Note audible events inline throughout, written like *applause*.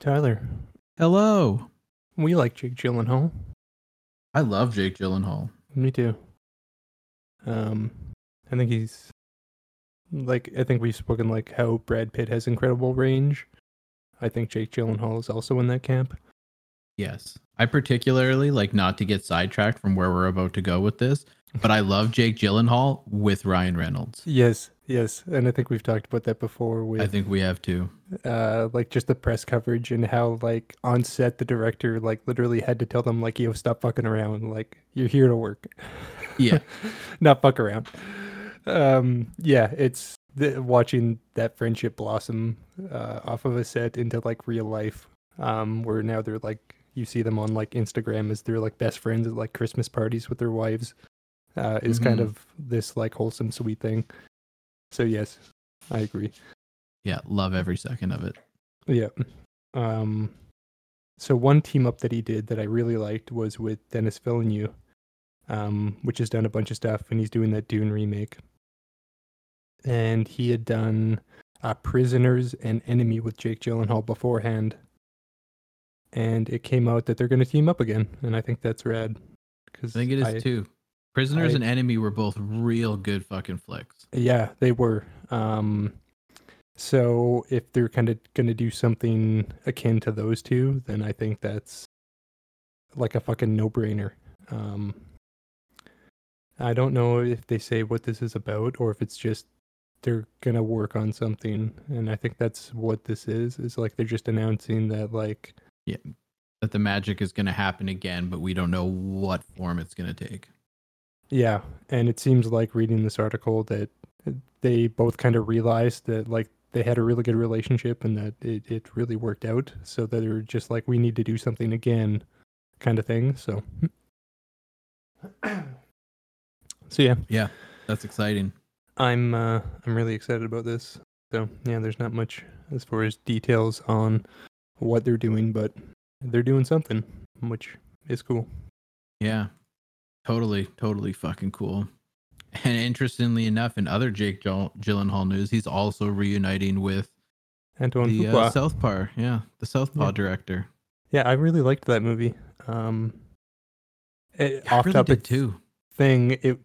Tyler, Hello. we like Jake Gyllenhaal. I love Jake Gyllenhaal. Me too. Um, I think he's like I think we've spoken like how Brad Pitt has incredible range. I think Jake Gyllenhaal is also in that camp. Yes. I particularly like not to get sidetracked from where we're about to go with this, but I love Jake Gyllenhaal with Ryan Reynolds. Yes, yes, and I think we've talked about that before with I think we have too. uh like just the press coverage and how like on set the director like literally had to tell them like yo stop fucking around like you're here to work Yeah. *laughs* not fuck around um yeah it's the, watching that friendship blossom uh off of a set into like real life um where now they're like you see them on like instagram as they're like best friends at like christmas parties with their wives uh is kind Mhm. of this like wholesome sweet thing so yes i agree Yeah. Love every second of it. Yeah. Um so one team up that he did that I really liked was with Denis Villeneuve, um, which has done a bunch of stuff and he's doing that Dune remake. And he had done uh, Prisoners and Enemy with Jake Gyllenhaal beforehand. And it came out that they're going to team up again, and I think that's rad. Cause I think it is too. Prisoners I- and Enemy were both real good fucking flicks. Yeah, they were. Um, so if they're kind of going to do something akin to those two, then I think that's like a fucking no-brainer. Um, I don't know if they say what this is about or if it's just they're going to work on something and I think that's what this is. Is like they're just announcing that like yeah That the magic is going to happen again, but we don't know what form it's going to take. Yeah, and it seems like reading this article that they both kind of realized that like they had a really good relationship and that it, it really worked out. So that they're just like, we need to do something again, kind of thing. So, *clears throat* so yeah, Yeah. That's exciting. I'm uh, I'm really excited about this. So yeah, there's not much as far as details on what they're doing, but they're doing something, which is cool. Yeah. Totally, totally fucking cool. And interestingly enough, in other Jake Gyll- Gyllenhaal news, he's also reuniting with Antoine the uh, Southpaw. Yeah, the Southpaw Yeah. director. Yeah, I really liked that movie. Um, it, Yeah, I off really topic did too. thing, it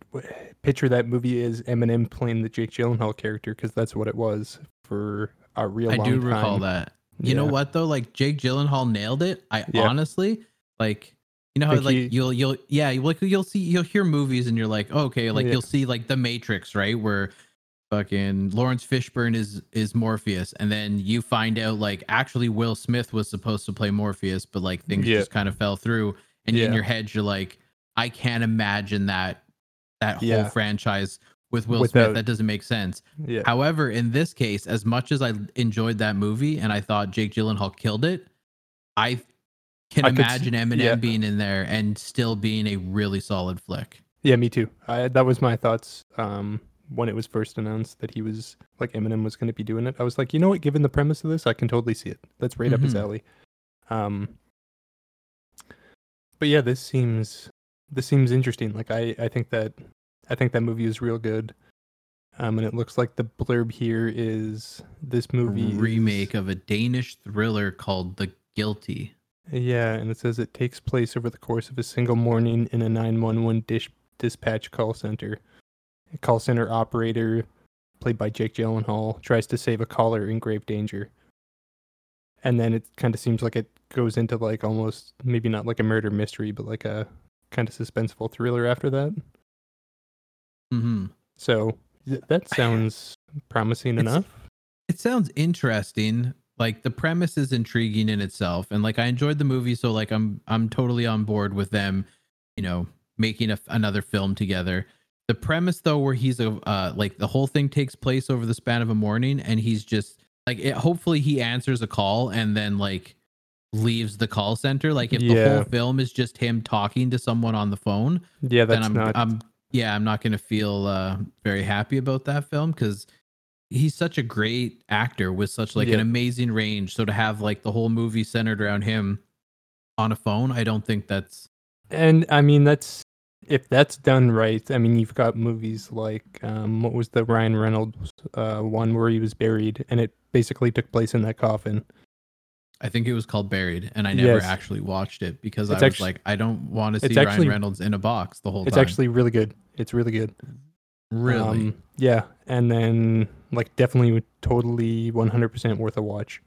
picture that movie is Eminem playing the Jake Gyllenhaal character because that's what it was for a real I do time. recall that. You know what though? Like Jake Gyllenhaal nailed it. I Yeah. honestly like. You know how like he- you'll you'll yeah like you'll see you'll hear movies and you're like oh, okay like Yeah. you'll see like The Matrix right where fucking Laurence Fishburne is is Morpheus and then you find out like actually Will Smith was supposed to play Morpheus but like things Yeah. just kind of fell through and in your head you're like I can't imagine that that whole Yeah. franchise with Will Without- Smith that doesn't make sense Yeah, However, in this case, as much as I enjoyed that movie and I thought Jake Gyllenhaal killed it, I can I could imagine Eminem yeah. being in there and still being a really solid flick. yeah, me too. I, that was my thoughts um, when it was first announced that he was like Eminem was going to be doing it. I was like, you know what? Given the premise of this, I can totally see it. That's right up his Mhm. alley. Um, but yeah, this seems this seems interesting. Like I, I think that I think that movie is real good. Um, and it looks like the blurb here is this movie is- remake of a Danish thriller called The Guilty. Yeah, and it says it takes place over the course of a single morning in a 911 dish dispatch call center. A call center operator, played by Jake Gyllenhaal, tries to save a caller in grave danger. And then it kind of seems like it goes into like almost maybe not like a murder mystery, but like a kind of suspenseful thriller after that. hmm So th- that sounds promising It's- enough. It sounds interesting. Like the premise is intriguing in itself, and like I enjoyed the movie, so like I'm I'm totally on board with them, you know, making a, another film together. The premise though, where he's a uh, like the whole thing takes place over the span of a morning, and he's just like it, hopefully he answers a call and then like leaves the call center. Like if the whole film is just him talking to someone on the phone, Yeah, then that's I'm not. I'm yeah, I'm not gonna feel uh very happy about that film because he's such a great actor with such like Yeah. an amazing range. So to have like the whole movie centered around him on a phone, I don't think that's And I mean, that's if that's done right. I mean, you've got movies like um, what was the Ryan Reynolds uh, one where he was buried, and it basically took place in that coffin. I think it was called Buried, and I never Yes. actually watched it because It's I was actu- like, I don't want to see actually- Ryan Reynolds in a box the whole It's time. It's actually really good. It's really good. Really. Um, yeah, and then like definitely totally 100% worth a watch.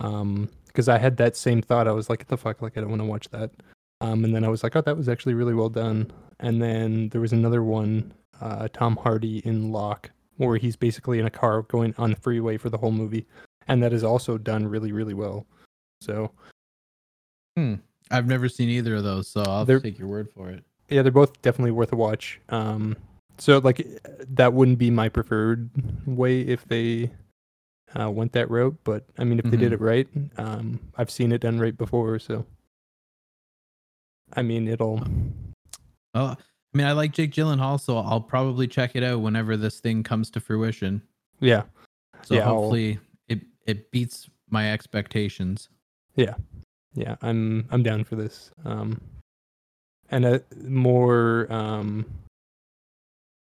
Um, because I had that same thought. I was like, "What the fuck? Like, I don't want to watch that." Um, and then I was like, "Oh, that was actually really well done." And then there was another one, uh, Tom Hardy in Locke, where he's basically in a car going on the freeway for the whole movie, and that is also done really, really well. So hmm. I've never seen either of those, so I'll take your word for it. yeah, they're both definitely worth a watch. Um, so like that wouldn't be my preferred way if they uh, went that route, but I mean, if they did Mhm. it right, um, I've seen it done right before, so I mean, it'll Oh, I mean, I like Jake Gyllenhaal, so I'll probably check it out whenever this thing comes to fruition. yeah, So Yeah, I'll- hopefully it it beats my expectations. yeah, Yeah, I'm I'm down for this. Um, and uh, more um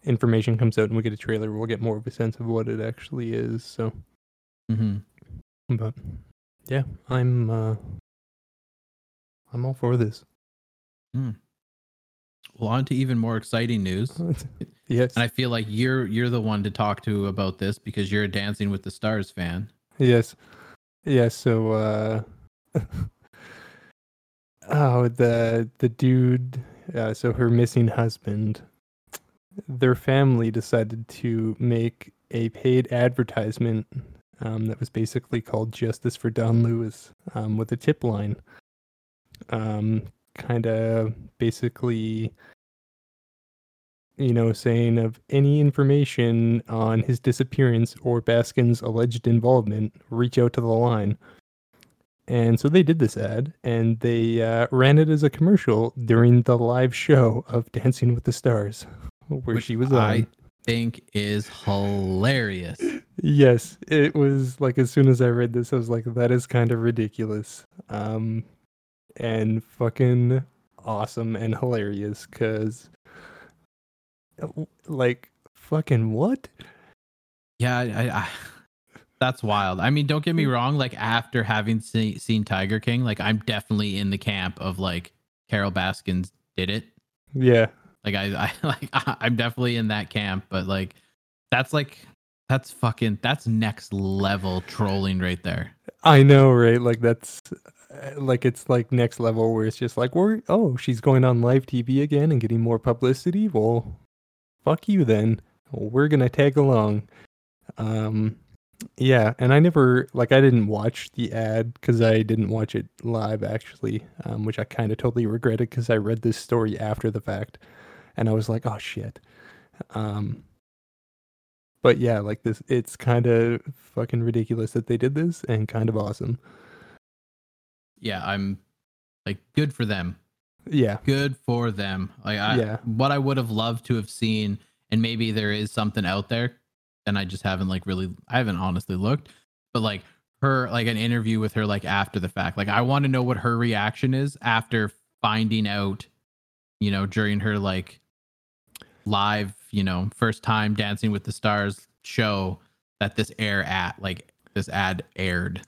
information comes out and we get a trailer, we'll get more of a sense of what it actually is. So. hmm But yeah, I'm uh I'm all for this. Well, on to even more exciting news. *laughs* yes. And I feel like you're you're the one to talk to about this because you're a Dancing with the Stars fan. yes. Yes, so uh *laughs* Oh, the the dude uh, so her missing husband their family decided to make a paid advertisement um, that was basically called Justice for Don Lewis um, with a tip line. Um, kind of basically, you know, saying of any information on his disappearance or Baskin's alleged involvement, reach out to the line. And so they did this ad and they uh, ran it as a commercial during the live show of Dancing with the Stars, where Which she was on. I think is hilarious. Yes, it was like as soon as I read this, I was like, that is kind of ridiculous. Um, and fucking awesome and hilarious because, like, fucking what? Yeah, I, I, I, that's wild. I mean, don't get me wrong. Like after having see, seen Tiger King, like I'm definitely in the camp of like Carol Baskins did it. Yeah, Like I, I *laughs* like I'm definitely in that camp. But like that's like that's fucking that's next level trolling right there. I know, right? Like, that's uh, like, it's like next level where it's just like, we're, oh, she's going on live TV again and getting more publicity. Well, fuck you then. We're gonna tag along. Um, yeah, and I never like I didn't watch the ad because I didn't watch it live actually, um, which I kind of totally regretted because I read this story after the fact, and I was like, oh shit. Um, but yeah, like this, it's kind of fucking ridiculous that they did this, and kind of awesome. Yeah, I'm like good for them. Yeah, Good for them. Like I, Yeah. what I would have loved to have seen, and maybe there is something out there, and I just haven't like really, I haven't honestly looked, but like her, like an interview with her, like after the fact. Like I want to know what her reaction is after finding out, you know, during her like live, you know, first time Dancing with the Stars show that this air at like this ad aired.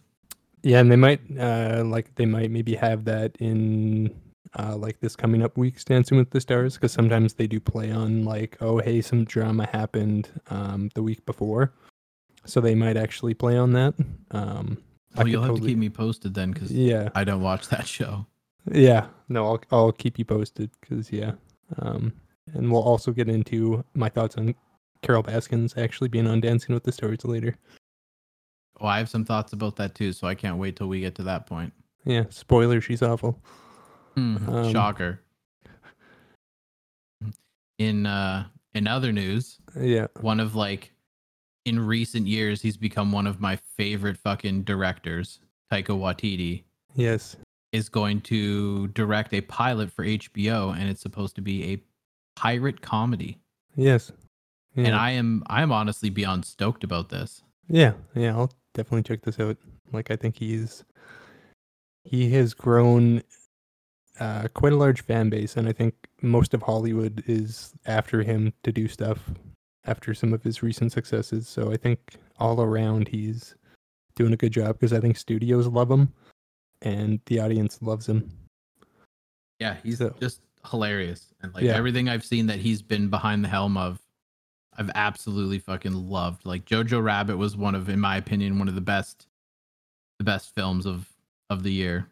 yeah, and they might uh like they might maybe have that in uh like this coming up week's Dancing with the Stars because sometimes they do play on like oh hey some drama happened um the week before, so they might actually play on that. Um, Well, you'll have to keep me posted then because Yeah, I don't watch that show. yeah. No, I'll I'll keep you posted because yeah. Um, and we'll also get into my thoughts on Carol Baskins actually being on Dancing with the Stars later. Oh, I have some thoughts about that too, so I can't wait till we get to that point. Yeah, spoiler, she's awful. Hmm, Um, Shocker. In uh in other news, Yeah, one of like in recent years he's become one of my favorite fucking directors, Taika Waititi, yes, is going to direct a pilot for HBO and it's supposed to be a pirate comedy. yes. Yeah. And I am I am honestly beyond stoked about this. Yeah, yeah, I'll definitely check this out. Like I think he's he has grown uh quite a large fan base and I think most of Hollywood is after him to do stuff after some of his recent successes. So I think all around he's doing a good job because I think studios love him. and the audience loves him. Yeah, he's So- just hilarious. And like Yeah. everything I've seen that he's been behind the helm of, I've absolutely fucking loved. Like Jojo Rabbit was one of, in my opinion, one of the best the best films of of the year.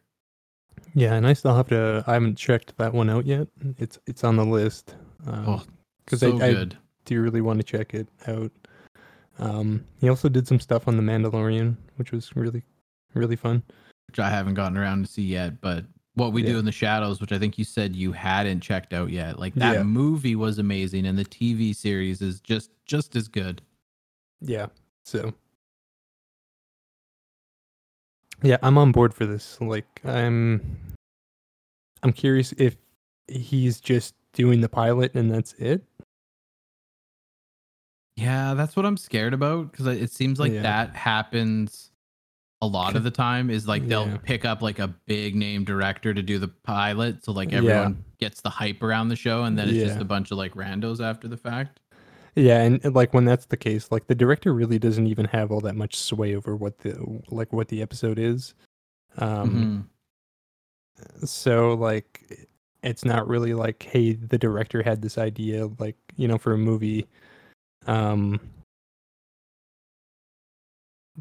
Yeah, and I still have to. I haven't checked that one out yet. It's it's on the list. Um, Oh, 'cause so I- I- good. do you really want to check it out? Um, he also did some stuff on The Mandalorian, which was really, really fun. which I haven't gotten around to see yet, but what we Yeah. do in the shadows, which I think you said you hadn't checked out yet. Like that Yeah. movie was amazing and the TV series is just just as good. Yeah. So. Yeah, I'm on board for this. Like, I'm. I'm curious if he's just doing the pilot and that's it. Yeah, that's what I'm scared about because it seems like Yeah. that happens a lot of the time. Is like they'll Yeah. pick up like a big name director to do the pilot, so like Yeah. everyone gets the hype around the show, and then it's just a bunch of like randos after the fact. Yeah, and and, like when that's the case, like the director really doesn't even have all that much sway over what the like what the episode is. Um Mhm. so like it's not really like hey the director had this idea like you know for a movie um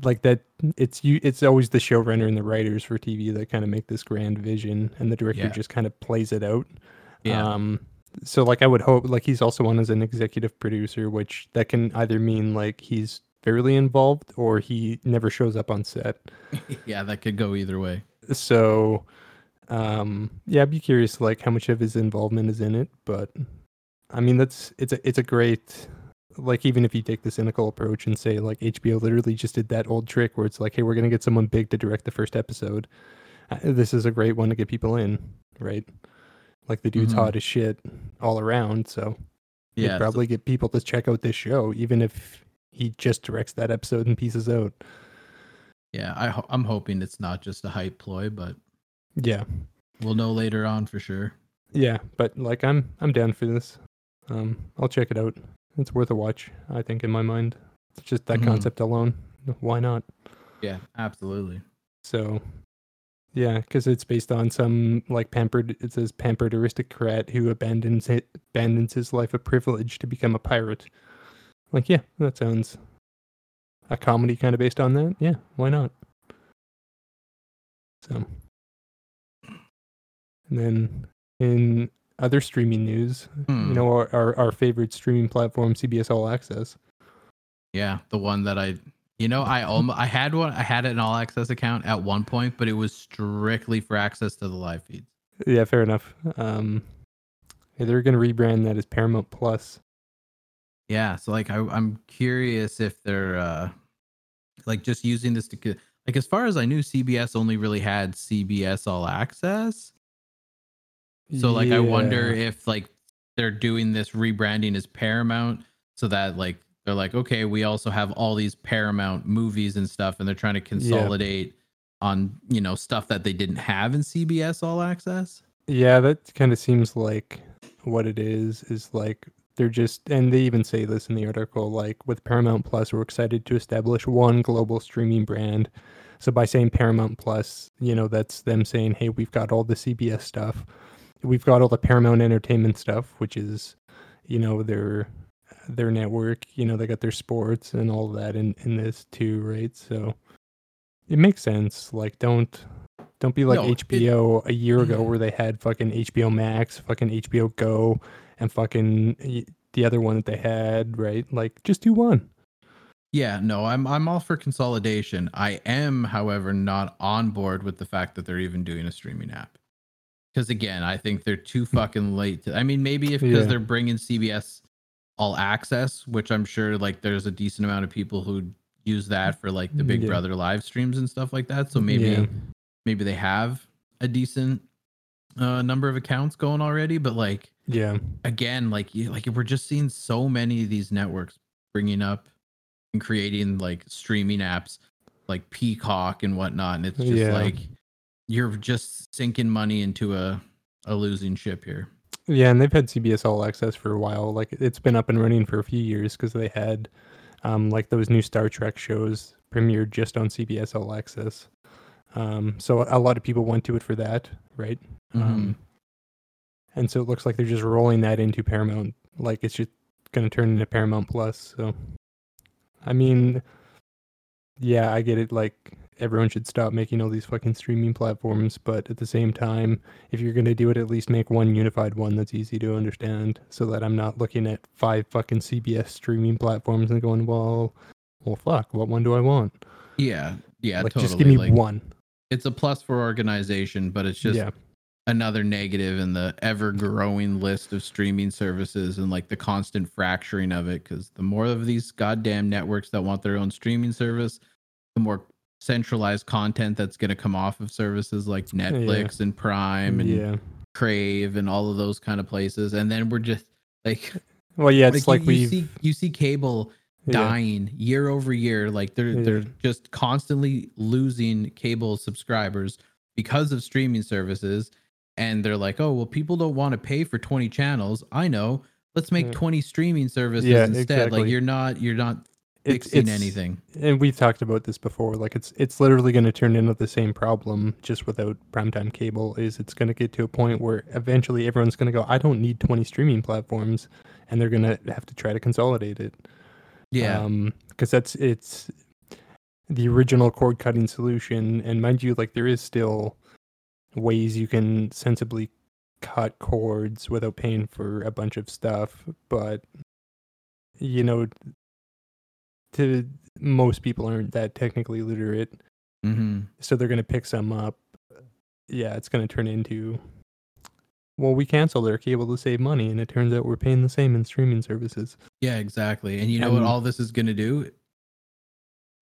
like that it's you it's always the showrunner and the writers for TV that kind of make this grand vision and the director Yeah. just kind of plays it out Yeah, um so like I would hope like he's also on as an executive producer which that can either mean like he's fairly involved or he never shows up on set *laughs* yeah, that could go either way. so um yeah i'd be curious like how much of his involvement is in it but i mean that's it's a it's a great like even if you take the cynical approach and say like hbo literally just did that old trick where it's like hey we're gonna get someone big to direct the first episode uh, this is a great one to get people in right like the dude's Mhm. hot as shit all around so Yeah, you'd probably get people to check out this show even if he just directs that episode and pieces out yeah. I ho- I'm hoping it's not just a hype ploy, but yeah we'll know later on for sure. Yeah, but like I'm I'm down for this. Um I'll check it out. It's worth a watch, I think in my mind. It's just that Mhm. concept alone. Why not? Yeah, absolutely. So yeah, cuz it's based on some like pampered it says pampered aristocrat who abandons it, abandons his life of privilege to become a pirate. Like yeah, that sounds a comedy kind of based on that. Yeah, why not? So and then in other streaming news, Hmm. you know our, our our favorite streaming platform CBS All Access. Yeah, the one that I, you know, I *laughs* almost I had one. I had an all access account at one point, but it was strictly for access to the live feeds. Yeah, fair enough. Um they're going to rebrand that as Paramount Plus. Yeah, so like I, I'm curious if they're uh like just using this to like as far as I knew, CBS only really had CBS All Access. So like I wonder if like they're doing this rebranding as Paramount so that like they're like okay we also have all these Paramount movies and stuff and they're trying to consolidate on you know stuff that they didn't have in CBS All Access. Yeah, that kind of seems like what it is. Is like they're just, and they even say this in the article. Like with Paramount Plus, we're excited to establish one global streaming brand. So by saying Paramount Plus, you know that's them saying, "Hey, we've got all the CBS stuff, we've got all the Paramount Entertainment stuff, which is, you know, their their network. You know, they got their sports and all that in in this too, right? So it makes sense. Like, don't don't be like No, it- HBO a year ago where they had fucking HBO Max, fucking HBO Go, and fucking the other one that they had, right? Like, just do one. Yeah, no, I'm I'm all for consolidation. I am, however, not on board with the fact that they're even doing a streaming app. Because again, I think they're too fucking late. To, I mean, maybe if because Yeah. they're bringing CBS All Access, which I'm sure like there's a decent amount of people who use that for like the Big Yeah. Brother live streams and stuff like that. So maybe Yeah. maybe they have a decent uh, number of accounts going already. But like Yeah, again, like you like we're just seeing so many of these networks bringing up and creating like streaming apps like Peacock and whatnot, and it's just like you're just sinking money into a a losing ship here. yeah, and they've had CBS All Access for a while. Like, it's been up and running for a few years because they had, um, like those new Star Trek shows premiered just on CBS All Access. Um, so a lot of people went to it for that, right? Mhm. Um, and so it looks like they're just rolling that into Paramount. Like it's just going to turn into Paramount Plus. So, I mean, yeah, I get it. Like everyone should stop making all these fucking streaming platforms, but at the same time, if you're going to do it, at least make one unified one that's easy to understand, so that I'm not looking at five fucking CBS streaming platforms and going, well, well, fuck, what one do I want? yeah, yeah, like, totally. just give me like, one. It's a plus for organization, but it's just yeah, another negative in the ever growing list of streaming services and like the constant fracturing of it. Because the more of these goddamn networks that want their own streaming service, the more centralized content that's going to come off of services like Netflix and Prime and yeah. Crave and all of those kind of places. And then we're just like, Well, yeah, it's like, you, we you see you see cable yeah, dying year over year. Like they're they're just constantly losing cable subscribers because of streaming services. And they're like, oh well, people don't want to pay for 20 channels. I know. Let's make Yeah. 20 streaming services Yeah, instead. exactly. Like you're not you're not it's, fixing anything. and we've talked about this before like it's it's literally going to turn into the same problem just without primetime cable is it's going to get to a point where eventually everyone's going to go i don't need 20 streaming platforms and they're going to have to try to consolidate it Yeah. um because that's it's the original cord cutting solution and mind you like there is still ways you can sensibly cut cords without paying for a bunch of stuff but you know to most people aren't that technically literate hmm so they're going to pick some up yeah it's going to turn into well we canceled our cable to save money and it turns out we're paying the same in streaming services Yeah, exactly. And you know what all this is gonna do?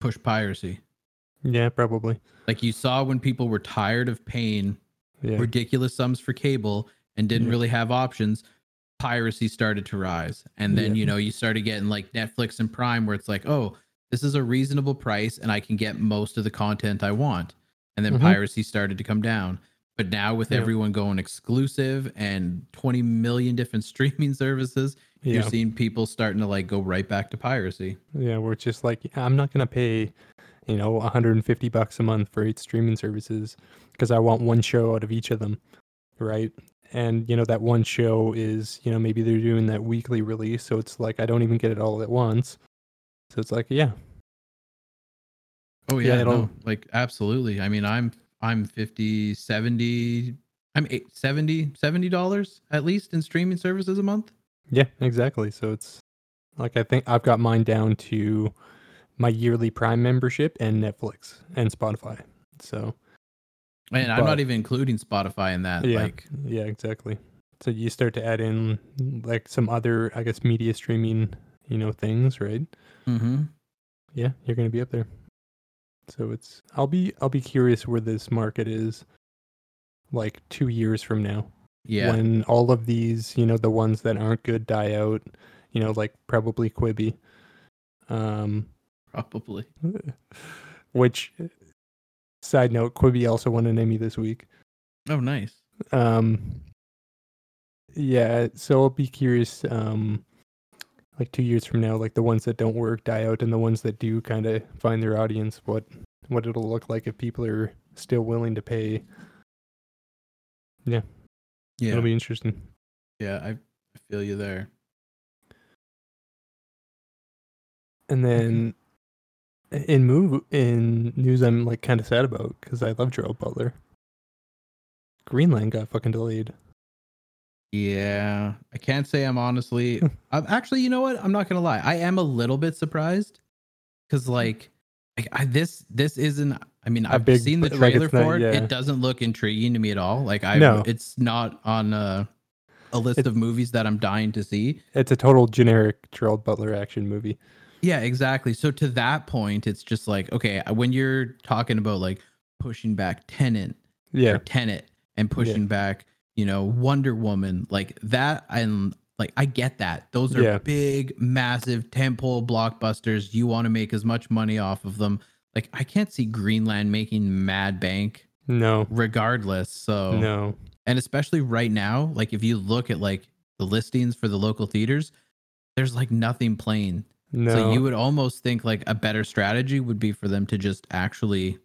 Push piracy. yeah probably Like you saw when people were tired of paying yeah ridiculous sums for cable and didn't Yeah. really have options, piracy started to rise. And then, Yeah. you know, you started getting like Netflix and Prime where it's like, oh, this is a reasonable price and I can get most of the content I want. And then Mhm. piracy started to come down. But now with Yeah. everyone going exclusive and 20 million different *laughs* streaming services, yeah you're seeing people starting to like go right back to piracy. yeah we're just like i'm not going to pay you know 150 bucks a month for eight streaming services because i want one show out of each of them right and you know that one show is you know maybe they're doing that weekly release so it's like i don't even get it all at once so it's like yeah Oh Yeah, yeah, no, like absolutely. I mean, I'm I'm 50, 70, I'm eight, 70 70 dollars at least in streaming services a month. Yeah, exactly. So it's like I think I've got mine down to my yearly Prime membership and Netflix and Spotify. So And I'm not even including Spotify in that. yeah, Like, yeah, exactly. So you start to add in like some other, I guess, media streaming, you know, things, right? mm-hmm. Yeah, you're gonna be up there. So it's I'll be I'll be curious where this market is like two years from now. yeah, when all of these, you know, the ones that aren't good die out, you know, like probably Quibi. Um, probably. *laughs* which side note, Quibi also won an Emmy this week. Oh, nice. Um, yeah, so I'll be curious. Um, like two years from now, like the ones that don't work die out, and the ones that do kind of find their audience, what what it'll look like if people are still willing to pay. Yeah, yeah, It'll be interesting. yeah. I, I feel you there. And then in move in news, I'm like kind of sad about because I love Gerald Butler. Greenland got fucking delayed. Yeah, I can't say I'm honestly. *laughs* I'm actually, you know what? I'm not gonna lie. I am a little bit surprised because, hmm. like, like I, this this isn't. I mean, I've big- seen the like, trailer not- for it. yeah. It doesn't look intriguing to me at all. Like, I No. it's not on a, a list of movies that I'm dying to see. It's a total generic Gerald Butler action movie. Yeah, exactly. So to that point, it's just like okay, uh, when you're talking about like pushing back Tenant Yeah, Tenet and pushing back, you know, Wonder Woman, like that. And like, I get that. Those are Yeah. big, massive temple blockbusters. You want to make as much money off of them. Like, I can't see Greenland making mad bank no, regardless. So, no, and especially right now, like, if you look at like the listings for the local theaters, there's like nothing playing. No. So you would almost think like a better strategy would be for them to just actually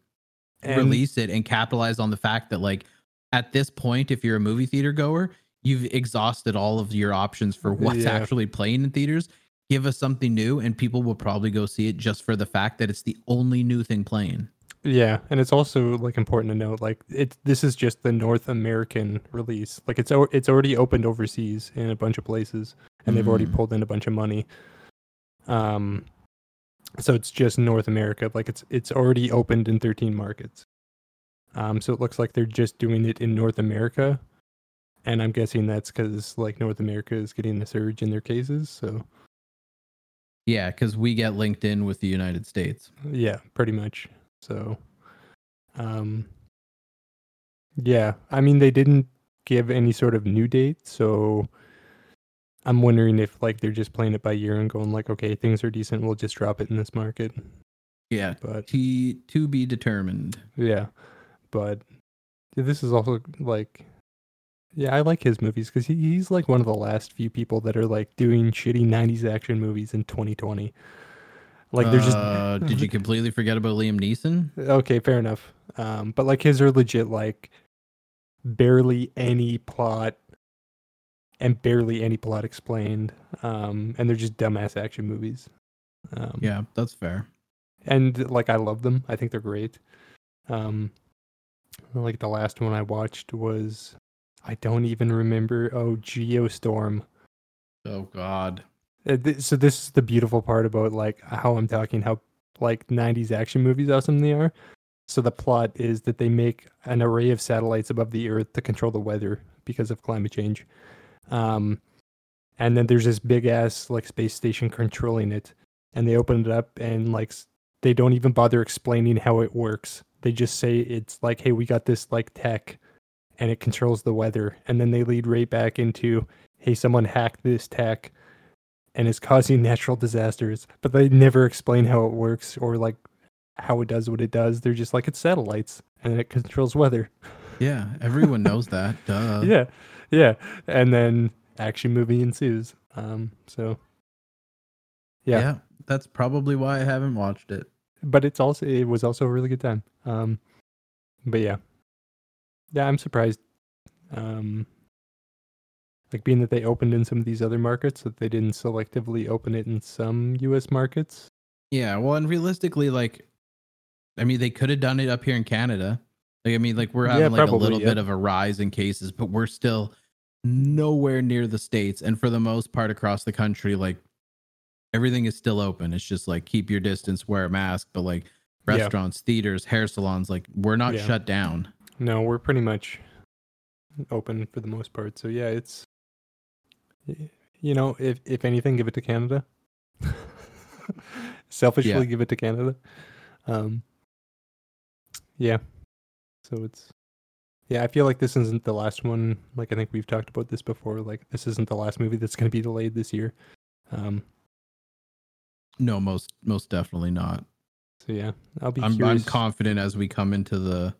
And- release it and capitalize on the fact that like at this point, if you're a movie theater goer, you've exhausted all of your options for what's Yeah. actually playing in theaters. Give us something new, and people will probably go see it just for the fact that it's the only new thing playing. Yeah, and it's also like important to note like it this is just the North American release. Like it's it's already opened overseas in a bunch of places and they've already Mm. pulled in a bunch of money. Um so it's just North America. Like it's it's already opened in 13 markets. Um so it looks like they're just doing it in North America. And I'm guessing that's cuz like North America is getting a surge in their cases, so Yeah, because we get linked in with the United States. Yeah, pretty much. So, um, yeah, I mean, they didn't give any sort of new date, so I'm wondering if like they're just playing it by year and going like, okay, things are decent, we'll just drop it in this market. Yeah, But T to be determined. yeah, but this is also like, yeah, I like his movies because he, he's like one of the last few people that are like doing shitty '90s action movies in 2020. Like they're just Uh, did you *laughs* completely forget about Liam Neeson? Okay, fair enough. Um, but like his are legit like barely any plot and barely any plot explained. Um, and they're just dumbass action movies. Um, Yeah, that's fair. and like I love them. I think they're great. Um, like the last one I watched was I don't even remember. Oh, Geostorm. Oh God. Uh, th- so this is the beautiful part about like how I'm talking how like 90s action movies awesome they are. So the plot is that they make an array of satellites above the earth to control the weather because of climate change. Um and then there's this big ass like space station controlling it and they open it up and like they don't even bother explaining how it works. They just say it's like hey, we got this like tech and it controls the weather and then they lead right back into hey, someone hacked this tech and is causing *laughs* natural disasters, but they never explain how it works or like how it does what it does. They're just like it's satellites and it controls weather. Yeah, everyone knows that. Duh. *laughs* yeah, *laughs* yeah, and then action movie ensues. Um, so yeah. That's probably why I haven't watched it. but it's also it was also a really good time. Um, but yeah, yeah, I'm surprised. Um, like being that they opened in some of these other markets, that they didn't selectively open it in some U.S. markets. Yeah, well, and realistically, like, I mean, they could have done it up here in Canada. Like, I mean, like we're Yeah, having like a little yeah. bit of a rise in cases, but we're still nowhere near the states. And for the most part, across the country, like everything is still open. It's just like keep your distance, wear a mask. But like Yeah. restaurants, theaters, hair salons, like we're not Yeah. shut down. No, we're pretty much open for the most part. So yeah, it's you know, if if anything, give it to Canada. *laughs* Selfishly, Yeah. give it to Canada. Um, yeah. So it's yeah. I feel like this isn't the last one. Like I think we've talked about this before. Like this isn't the last movie that's going to be delayed this year. Um, No, most most definitely not. so yeah, I'll be I'm, I'm confident as we come into the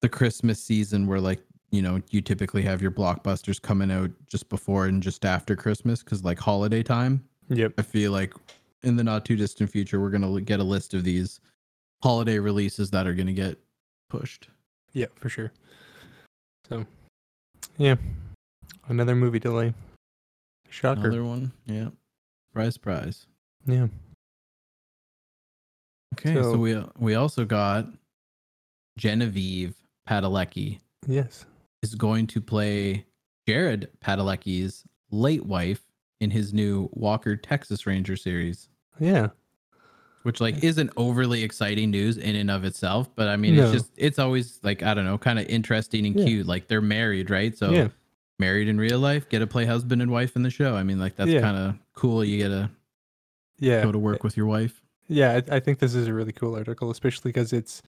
the Christmas season where like you know you typically have your blockbusters coming out just before and just after Christmas because like holiday time. yep. I feel like in the not too distant future we're gonna get a list of these holiday releases that are gonna get pushed. Yeah, for sure. So, yeah, another movie delay. Shocker. Another one, yeah. Prize, prize. Yeah. Okay, so, So- we we also got Genevieve Padalecki Yes. is going to play Jared Padalecki's late wife in his new Walker Texas Ranger series, Yeah. Which like isn't overly exciting news in and of itself, but I mean No. it's just it's always like I don't know, kind of interesting and Yeah. cute. Like they're married, right? So yeah. married in real life, get to play husband and wife in the show. I mean, like that's Yeah. kind of cool. You get to Yeah. go to work with your wife. Yeah. I, I think this is a really cool article, especially because it's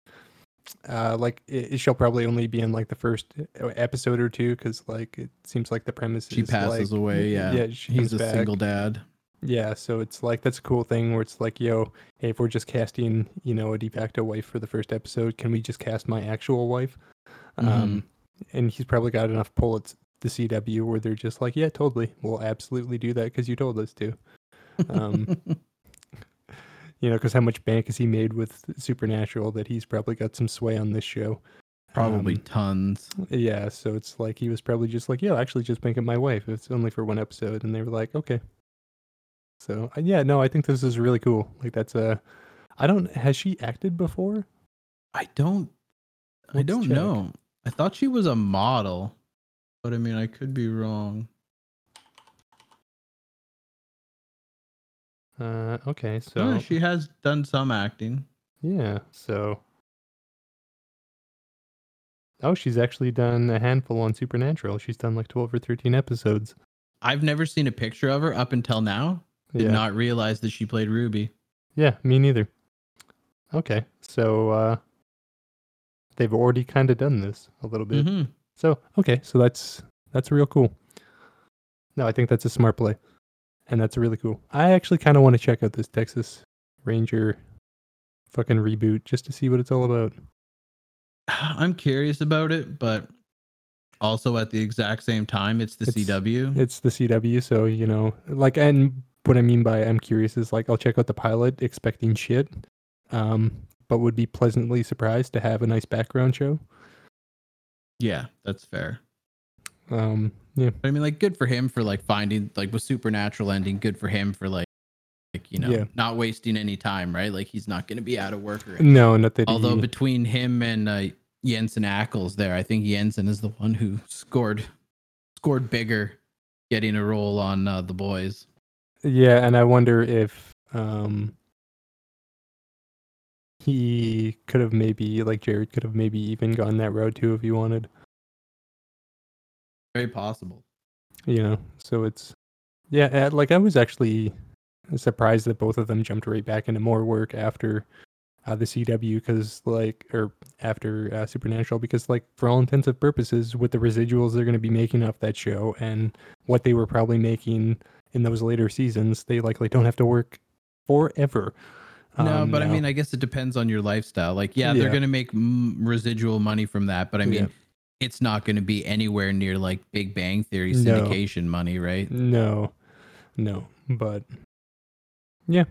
uh like it, it shall probably only be in like the first episode or two because like it seems like the premise She passes like, away. Yeah, yeah she he's a back. single dad. Yeah, so it's like that's a cool thing where it's like, yo, hey, if we're just casting, you know, a de facto wife for the first episode, can we just cast my actual wife? Mm-hmm. Um, and he's probably got enough pull at the CW where they're just like, yeah, totally, we'll absolutely do that because you told us to. Um, *laughs* you know, because how much bank has he made with Supernatural that he's probably got some sway on this show. Probably Um, tons. yeah, so it's like he was probably just like, yeah, I'll actually just make it my wife. It's only for one episode, and they were like, okay. So uh, yeah, no, I think this is really cool. Like that's a, I don't. Has she acted before? I don't. I Let's don't check. know. I thought she was a model, but I mean, I could be wrong. Uh, okay, so No, she has done some acting. yeah, so. Oh, she's actually done a handful on Supernatural. She's done like twelve or thirteen episodes. I've never seen a picture of her up until now. Did Yeah, not realize that she played Ruby. yeah, me neither. Okay, so uh, they've already kind of done this a little bit. Mhm. So okay, so that's that's real cool. No, I think that's a smart play, and that's really cool. I actually kind of want to check out this Texas Ranger fucking reboot just to see what it's all about. *sighs* I'm curious about it, but also at the exact same time, it's the It's- CW. It's the CW, so you know, like, and what I mean by I'm curious is like I'll check out the pilot expecting shit, um, but would be pleasantly surprised to have a nice background show. yeah, that's fair. Um, yeah, But I mean, like, good for him for like finding like with Supernatural ending. Good for him for like, like you know, Yeah. not wasting any time, right? Like he's not going to be out of work or anything. no, not that. Although he, between him and uh, Jensen Ackles there, I think Jensen is the one who scored scored bigger, getting a role on uh, the boys. Yeah, and I wonder if um he could have maybe like Jared could have maybe even gone that road too if he wanted. Very possible. You know, so it's yeah, like I was actually surprised that both of them jumped right back into more work after uh, the CW because like or after uh, Supernatural because like for all intents and purposes with the residuals they're going to be making off that show and what they were probably making in those later seasons they likely don't have to work forever. no, Um, but I mean, I guess it depends on your lifestyle. Like, yeah, they're going to make mm, residual money from that, but I mean, Yeah. it's not going to be anywhere near like Big Bang Theory No. syndication money, right? no, no, but yeah.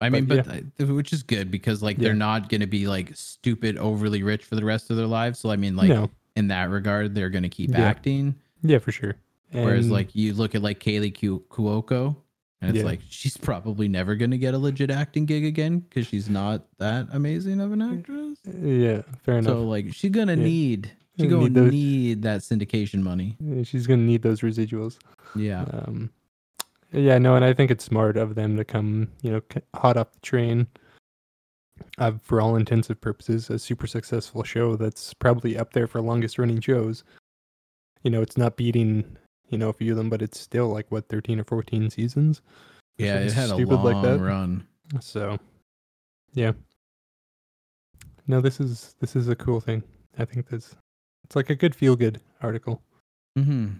I mean, But, but th- which is good because like Yeah. they're not going to be like stupid, overly rich for the rest of their lives. So I mean, like no, in that regard, they're going to keep Yeah. acting. yeah, for sure. Whereas like you look at like Kaley Ku- Cuoco, and it's Yeah. like she's probably never going to get a legit acting gig again because she's not that amazing of an actress. yeah, fair enough. So like she's gonna Yeah. need she's gonna need that syndication money. She's gonna need those residuals. Yeah. Um, yeah, no, and I think it's smart of them to come, you know, hot off the train. Uh, for all intensive purposes, a super successful show that's probably up there for longest running shows. You know, it's not beating, you know, a few of them, but it's still like what thirteen or fourteen seasons. Yeah, it had a long like that. run. So, yeah. No, this is this is a cool thing. I think this it's like a good feel good article. Mm-hmm.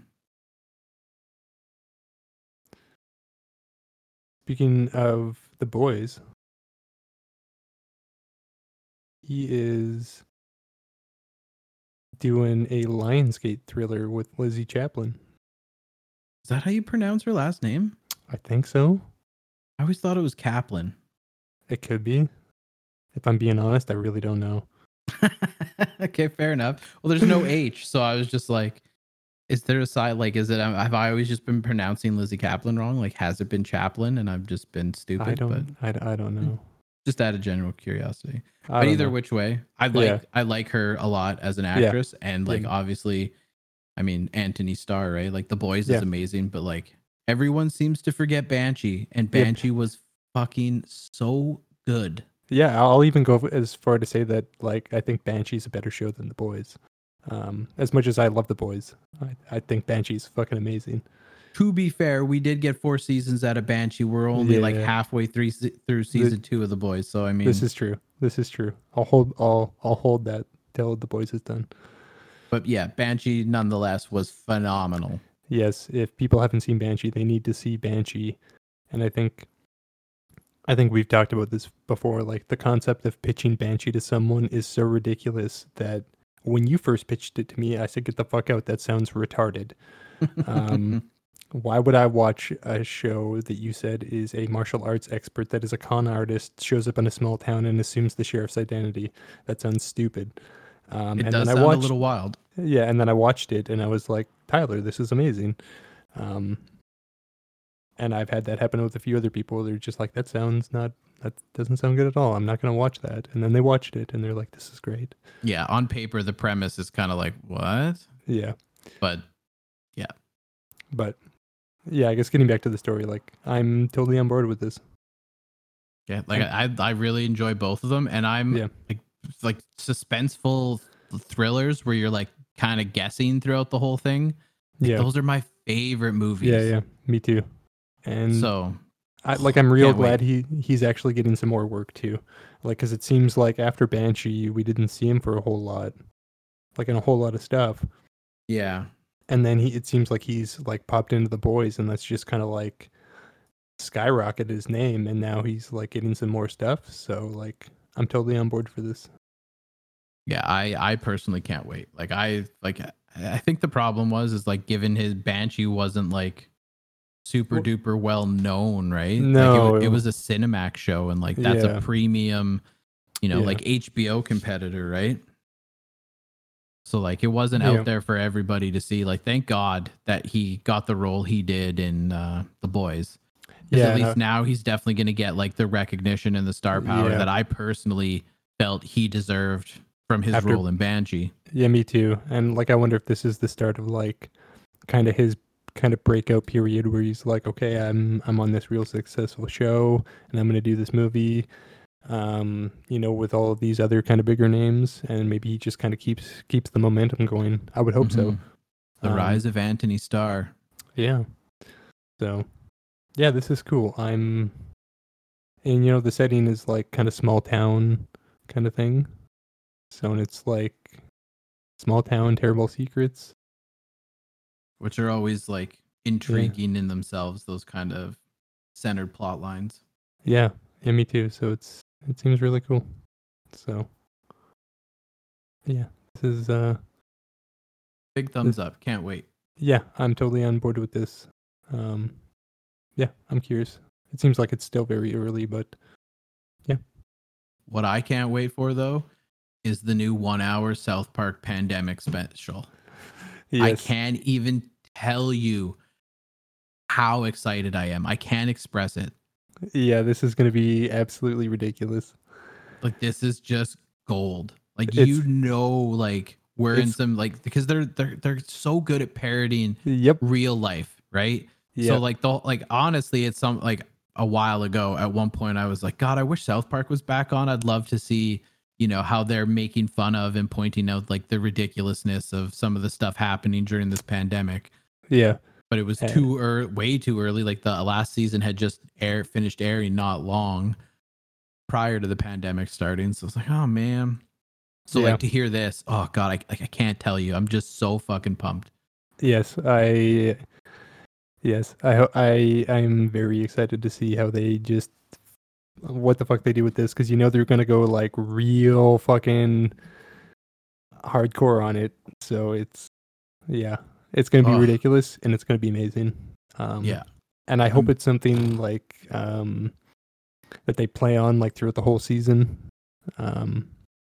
Speaking of the boys, he is doing a Lionsgate thriller with Lizzy Chaplin. Is that how you pronounce her last name? I think so. I always thought it was Caplan. It could be. If I'm being honest, I really don't know. *laughs* okay, fair enough. Well, there's no *laughs* H, so I was just like, is there a side like is it um, have I always just been pronouncing Lizzy Caplan wrong? Like has it been Chaplin and I've just been stupid? I But don't. I, d- I don't know. just out of general curiosity. I but either know. which way, I like Yeah. I like her a lot as an Yeah. actress, and like Yeah. obviously, I mean Anthony Starr, right? Like The Boys Yeah. is amazing, but like everyone seems to forget Banshee, and Yeah. Banshee was fucking so good. Yeah, I'll even go as far to say that like I think Banshee's a better show than The Boys. Um, as much as I love The Boys, I, I think Banshee's fucking amazing. To be fair, we did get four seasons out of Banshee. We're only like halfway through through season two of The Boys, so I mean, this is true. This is true. I'll hold. I'll I'll hold that till The Boys is done. But yeah, Banshee nonetheless was phenomenal. Yes, if people haven't seen Banshee, they need to see Banshee. And I think I think we've talked about this before. Like the concept of pitching Banshee to someone is so ridiculous that when you first pitched it to me, I said, "Get the fuck out! That sounds retarded." Um, *laughs* why would I watch a show that you said is a martial arts expert that is a con artist, shows up in a small town and assumes the sheriff's identity? That sounds stupid. Um, It and does then sound I watched, a little wild. yeah, and then I watched it and I was like, Tyler, this is amazing. Um, and I've had that happen with a few other people. They're just like, that sounds not, that doesn't sound good at all. I'm not going to watch that. And then they watched it and they're like, this is great. Yeah, on paper the premise is kind of like what, Yeah. but yeah. But yeah, I guess getting back to the story, like, I'm totally on board with this. yeah, like I I really enjoy both of them, and I'm Yeah. like like suspenseful thrillers where you're like kind of guessing throughout the whole thing. Yeah. Those are my favorite movies. Yeah. Yeah. Me too. And So I, like I'm real Can't wait. glad he he's actually getting some more work too. Like cuz it seems like after Banshee we didn't see him for a whole lot. Like in a whole lot of stuff. yeah, And then he it seems like he's like popped into the boys and that's just kind of like skyrocketed his name and now he's like getting some more stuff. So like I'm totally on board for this. yeah, I I personally can't wait. Like I like I think the problem was is like given his Banshee wasn't like super Well- duper well known, right? like No, it, it it was a Cinemax show, and like that's Yeah. a premium, you know, Yeah. like HBO competitor, right? So like it wasn't Yeah. out there for everybody to see. Like thank God that he got the role he did in uh, The Boys. Yeah, at no- least now he's definitely going to get like the recognition and the star power Yeah. that I personally felt he deserved from his After- role in Banshee. Yeah, me too. And like I wonder if this is the start of like kind of his kind of breakout period where he's like, okay, I'm I'm on this real successful show and I'm going to do this movie um, you know, with all of these other kind of bigger names and maybe he just kind of keeps keeps the momentum going. I would hope so. Mhm. The Um, rise of Anthony Starr. Yeah. So, yeah, this is cool. I'm and you know, the setting is like kind of small town kind of thing. So, and it's like small town terrible secrets. which are always like intriguing in themselves those kind of centered plot lines Yeah, yeah, me too. So it's it seems really cool. So yeah, this is uh big thumbs up can't wait yeah, I'm totally on board with this. Um yeah, I'm curious. It seems like it's still very early, but yeah. what i can't wait for though is the new one hour south park pandemic special *laughs* i can't even tell you how excited i am i can't express it Yeah, this is going to be absolutely ridiculous. like this is just gold like It's- you know like we're in some like because they're they're they're so good at parodying Yep. real life right Yeah. So like the like honestly, it's some like a while ago. At one point, I was like, God, I wish South Park was back on. I'd love to see you know how they're making fun of and pointing out like the ridiculousness of some of the stuff happening during this pandemic. yeah. But it was Uh, too early, way too early. Like the last season had just air finished airing not long prior to the pandemic starting. So it's like, oh man. So Yeah. like to hear this, oh god, I like I can't tell you. I'm just so fucking pumped. Yes, I Yes, I ho- I I'm very excited to see how they just what the fuck they do with this cuz you know they're going to go like real fucking hardcore on it. So it's yeah, it's going to be ridiculous and it's going to be amazing. Um Yeah. And I hope Um, it's something like um that they play on like throughout the whole season. Um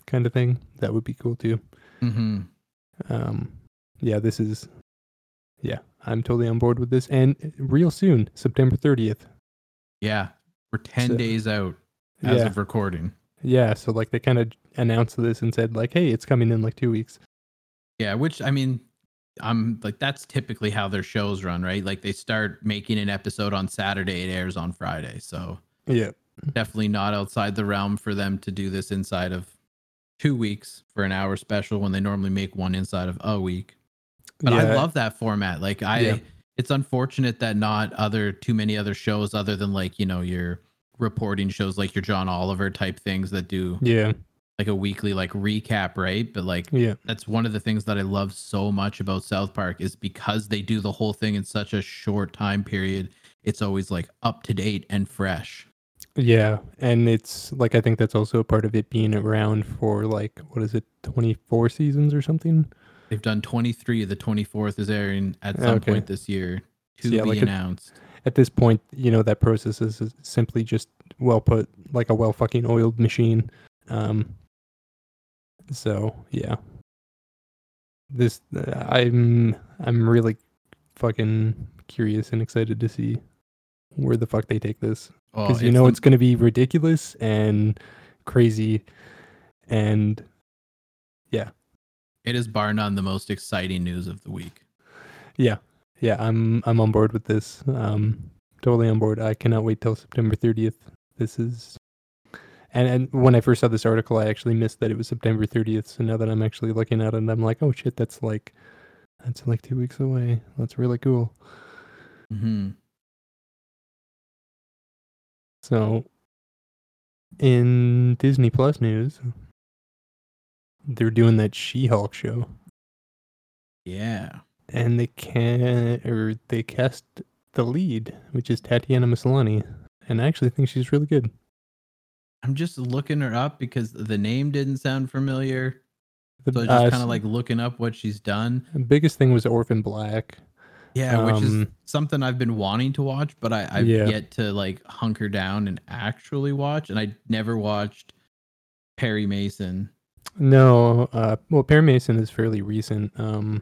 kind of thing. That would be cool too. Mm-hmm. um yeah this is yeah i'm totally on board with this and real soon september 30th Yeah. We're 10 So- days out as yeah of recording. yeah so like they kind of announced this and said like hey it's coming in like two weeks Yeah, which I mean, I'm like that's typically how their shows run, right? Like they start making an episode on Saturday, it airs on Friday. So yeah definitely not outside the realm for them to do this inside of two weeks for an hour special when they normally make one inside of a week. But I love that format. Like I Yeah. it's unfortunate that not other too many other shows other than like, you know, your reporting shows like your John Oliver type things that do yeah like a weekly like recap, right? But like yeah that's one of the things that I love so much about South Park is because they do the whole thing in such a short time period. It's always like up to date and fresh. yeah and it's like i think that's also a part of it being around for like what is it 24 seasons or something They've done 23. The 24th is airing at some Okay. point this year. To yeah, be like announced. at this point, you know that process is is simply just well put, like a well fucking oiled machine. Um. So yeah, this uh, I'm I'm really fucking curious and excited to see where the fuck they take this Oh, because you know the- it's going to be ridiculous and crazy, and it is bar none the most exciting news of the week. yeah, yeah, I'm I'm on board with this. Um, totally on board. I cannot wait till September 30th. This is, and and when I first saw this article, I actually missed that it was September 30th. So now that I'm actually looking at it, I'm like, oh shit, that's like, that's like two weeks away. That's really cool. hmm So, in Disney Plus news, they're doing that She-Hulk show. Yeah. and they can or they cast the lead, which is Tatiana Maslany, and I actually think she's really good. I'm just looking her up because the name didn't sound familiar. The So uh, just kind of like looking up what she's done. the biggest thing was Orphan Black. Yeah, which is Um, something I've been wanting to watch, but I, I've Yeah. yet to like hunker down and actually watch. And I never watched Perry Mason. No, uh, well, Perry Mason is fairly recent. Um,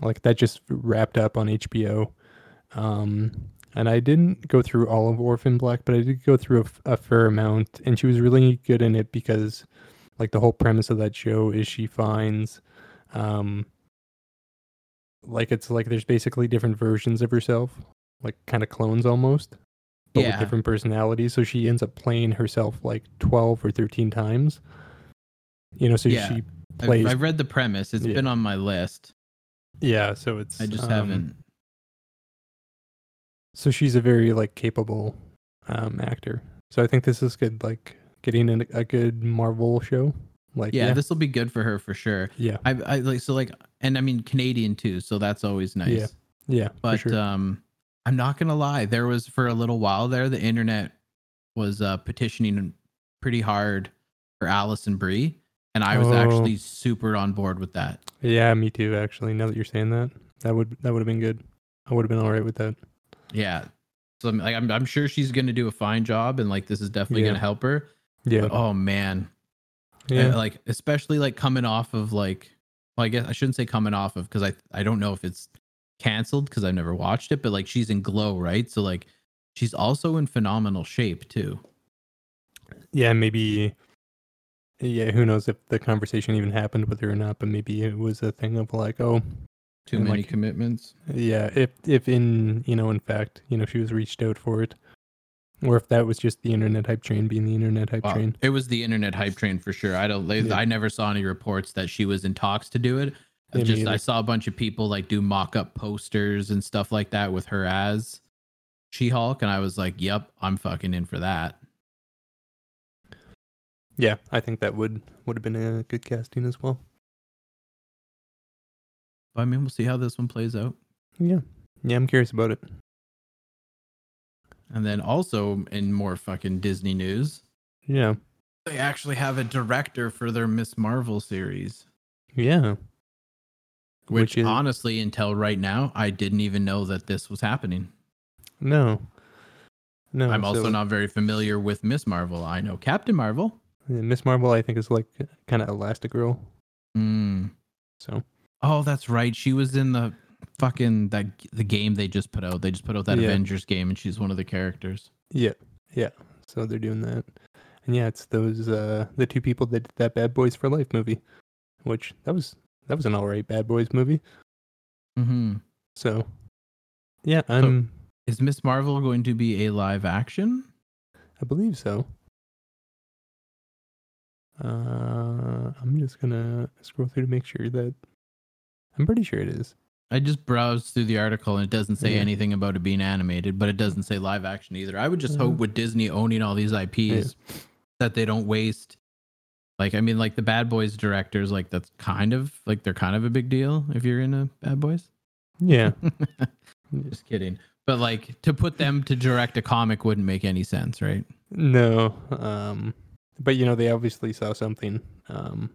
like that just wrapped up on HBO. Um, and I didn't go through all of Orphan Black, but I did go through a fair amount, and she was really good in it because, like, the whole premise of that show is she finds, um, like it's like there's basically different versions of herself, like kind of clones almost, but with different personalities. So she ends up playing herself like twelve or thirteen times. You know, so Yeah. she I've, I've read the premise. It's Yeah. been on my list. Yeah, so it's I just um, haven't. So she's a very like capable um actor. So I think this is good like getting in a, a good Marvel show. Like Yeah, yeah. this will be good for her for sure. yeah. I, I like so like, and I mean Canadian too, so that's always nice. Yeah, Yeah, but sure. um i'm not gonna lie there was for a little while there the internet was uh petitioning pretty hard for alison brie and i was Oh. actually super on board with that yeah, me too actually. Now that you're saying that. That would that would have been good. I would have been all right with that. yeah so I'm, like, I'm, I'm sure she's gonna do a fine job and like this is definitely Yeah. gonna help her Yeah. but, oh man yeah. Uh, like especially like coming off of like well i guess i shouldn't say coming off of because i i don't know if it's canceled because i've never watched it but like she's in glow right so like she's also in phenomenal shape too yeah, maybe yeah, who knows if the conversation even happened with her or not, but maybe it was a thing of like, oh, too many like, commitments Yeah, if if in you know in fact you know she was reached out for it, or if that was just the internet hype train being the internet hype Wow. train. It was the internet hype train for sure. I don't. Yeah. I never saw any reports that she was in talks to do it. I Yeah, just I saw a bunch of people like do mock up posters and stuff like that with her as She Hulk, and I was like, "Yep, I'm fucking in for that." Yeah, I think that would would have been a good casting as well. I mean, we'll see how this one plays out. Yeah, yeah, I'm curious about it. And then also in more fucking Disney news, Yeah, they actually have a director for their Miss Marvel series. yeah, Which, Which is- honestly, until right now, I didn't even know that this was happening. no, no. I'm also so, not very familiar with Miss Marvel. I know Captain Marvel. Miss Marvel. I think is like kind of Elastigirl. Mm. So Oh, that's right. She was in the fucking that the game they just put out. They just put out that Yeah. Avengers game, and she's one of the characters. yeah, yeah. So they're doing that, and yeah, it's those uh the two people that did that Bad Boys for Life movie, which that was that was an alright Bad Boys movie. Mm-hmm. So yeah, I'm Is Miss Marvel going to be a live action? I believe so. Uh, I'm just gonna scroll through to make sure that I'm pretty sure it is. I just browsed through the article and it doesn't say Yeah. anything about it being animated, but it doesn't say live action either. I would just Uh, hope with Disney owning all these IPs that they don't waste. Like, I mean, like the Bad Boys directors, like that's kind of like they're kind of a big deal if you're in a Bad Boys. Yeah, *laughs* Just kidding. But like to put them to direct a comic wouldn't make any sense, right? no. Um, but you know they obviously saw something. Um,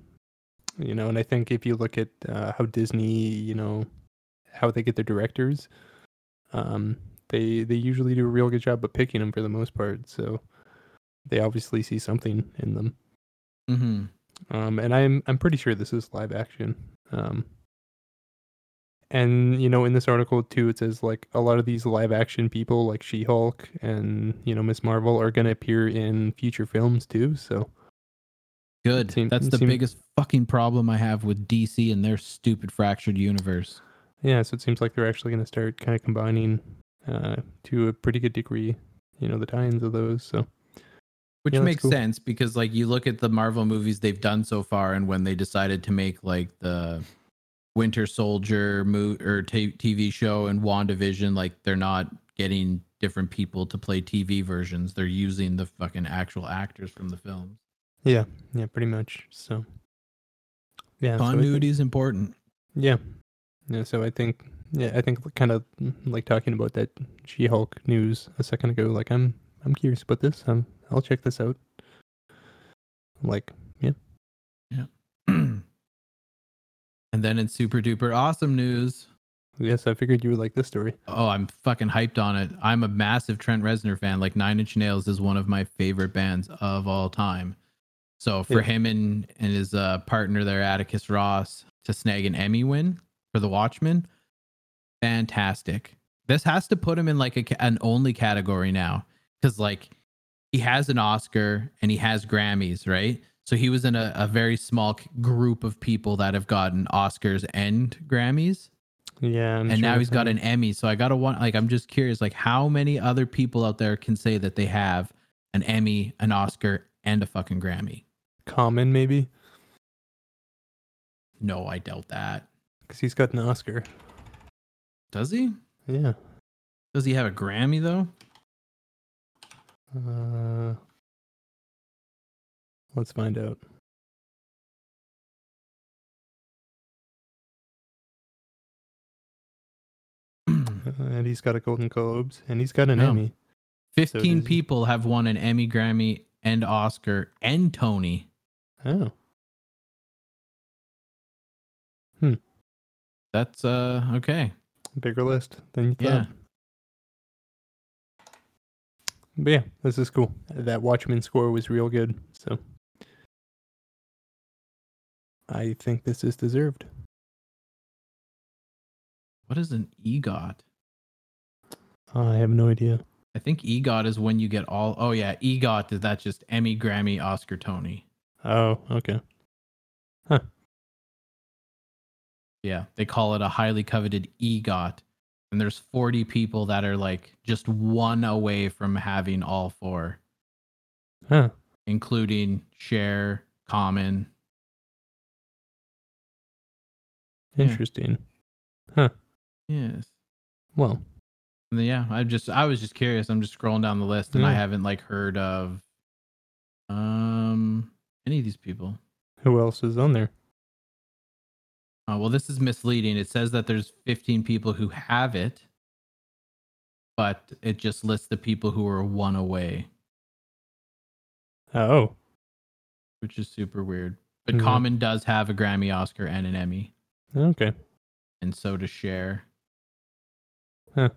you know, and I think if you look at uh, how Disney, you know, how they get their directors, Um, they they usually do a real good job of picking them for the most part. So they obviously see something in them. Mm-hmm. Um, and I'm I'm pretty sure this is live action. Um, and you know, in this article too, it says like a lot of these live action people, like She Hulk and you know Miss Marvel, are gonna appear in future films too. So Good. That's the biggest fucking problem I have with DC and their stupid fractured universe. yeah, so it seems like they're actually gonna start kind of combining uh, to a pretty good degree, you know, the tie-ins of those. So Which Yeah, makes cool. sense because like you look at the Marvel movies they've done so far and when they decided to make like the Winter Soldier mo- or t- TV show and WandaVision like they're not getting different people to play TV versions. They're using the fucking actual actors from the films. yeah, yeah, pretty much. So yeah, so Continuity is important. Yeah. Yeah, so I think yeah, I think kind of like talking about that She-Hulk news a second ago, like I'm I'm curious about this. Um I'll check this out. Like, yeah. and then in super duper awesome news, Yes, I figured you would like this story. Oh, I'm fucking hyped on it. I'm a massive Trent Reznor fan. Like Nine Inch Nails is one of my favorite bands of all time. So for Yeah. him and and his uh, partner there, Atticus Ross, to snag an Emmy win for The Watchmen, fantastic. This has to put him in like a, an only category now because like he has an Oscar and he has Grammys, right? So he was in a, a very small group of people that have gotten Oscars and Grammys Yeah, I'm and now he's got an Emmy. So I gotta want like I'm just curious, like how many other people out there can say that they have an Emmy, an Oscar, and a fucking Grammy? common maybe No, I doubt that. because he's got an Oscar. Does he? Yeah. Does he have a Grammy though? Uh, let's find out. *clears throat* And he's got a Golden Globes, and he's got an Oh. Emmy. Fifteen he. people have won an Emmy, Grammy, and Oscar and Tony. Oh, Hmm. That's uh okay. bigger list than you thought. Yeah. But yeah, this is cool. That Watchmen score was real good. So I think this is deserved. What is an EGOT? I have no idea. I think EGOT is when you get all. Oh yeah, EGOT is that just Emmy, Grammy, Oscar, Tony. Oh, okay. Huh. Yeah, they call it a highly coveted EGOT. And there's 40 people that are like just one away from having all four, Huh. including Cher, Common. Yeah. Huh. Yes. Well, yeah, I just I was just curious. I'm just scrolling down the list and I haven't like heard of um any of these people. who else is on there? Uh, well, this is misleading. It says that there's 15 people who have it, but it just lists the people who are one away. Oh, which is super weird. But Mhm. Common does have a Grammy, Oscar, and an Emmy, okay. and so does Cher. Huh.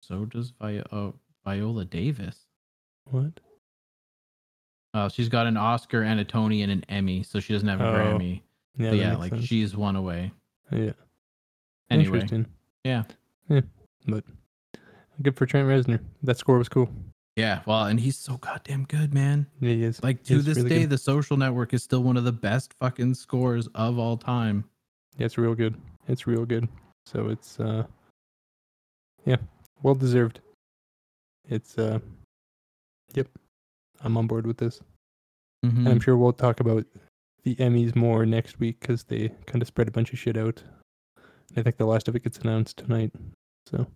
So does Vi- oh, Viola Davis. What? Oh, she's got an Oscar and a Tony and an Emmy, so she doesn't have a Oh, Grammy. Yeah, yeah, like sense. she's one away. yeah. Anyway, Interesting. yeah. Yeah, but good for Trent Reznor. That score was cool. Yeah. Well, and he's so goddamn good, man. Yeah, he is. Like to He's this really day, good. The Social Network is still one of the best fucking scores of all time. Yeah, it's real good. It's real good. So it's uh yeah, well deserved. It's uh yep. I'm on board with this. Mhm. And I'm sure we'll talk about the Emmys more next week cuz they kind of spread a bunch of shit out. I think the last of it gets announced tonight. So,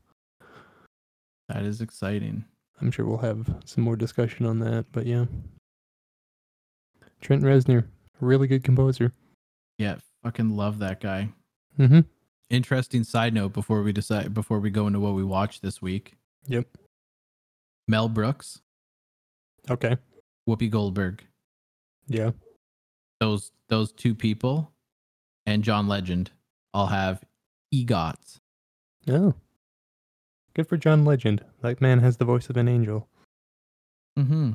That is exciting. I'm sure we'll have some more discussion on that, but yeah. Trent Reznor, really good composer. Yeah, fucking love that guy. Mhm. interesting side note before we decide before we go into what we watched this week. Yep. Mel Brooks, Okay. Whoopi Goldberg, Yeah. those those two people, and John Legend all have EGOTs. Oh. Good for John Legend. That man has the voice of an angel. Mm-hmm.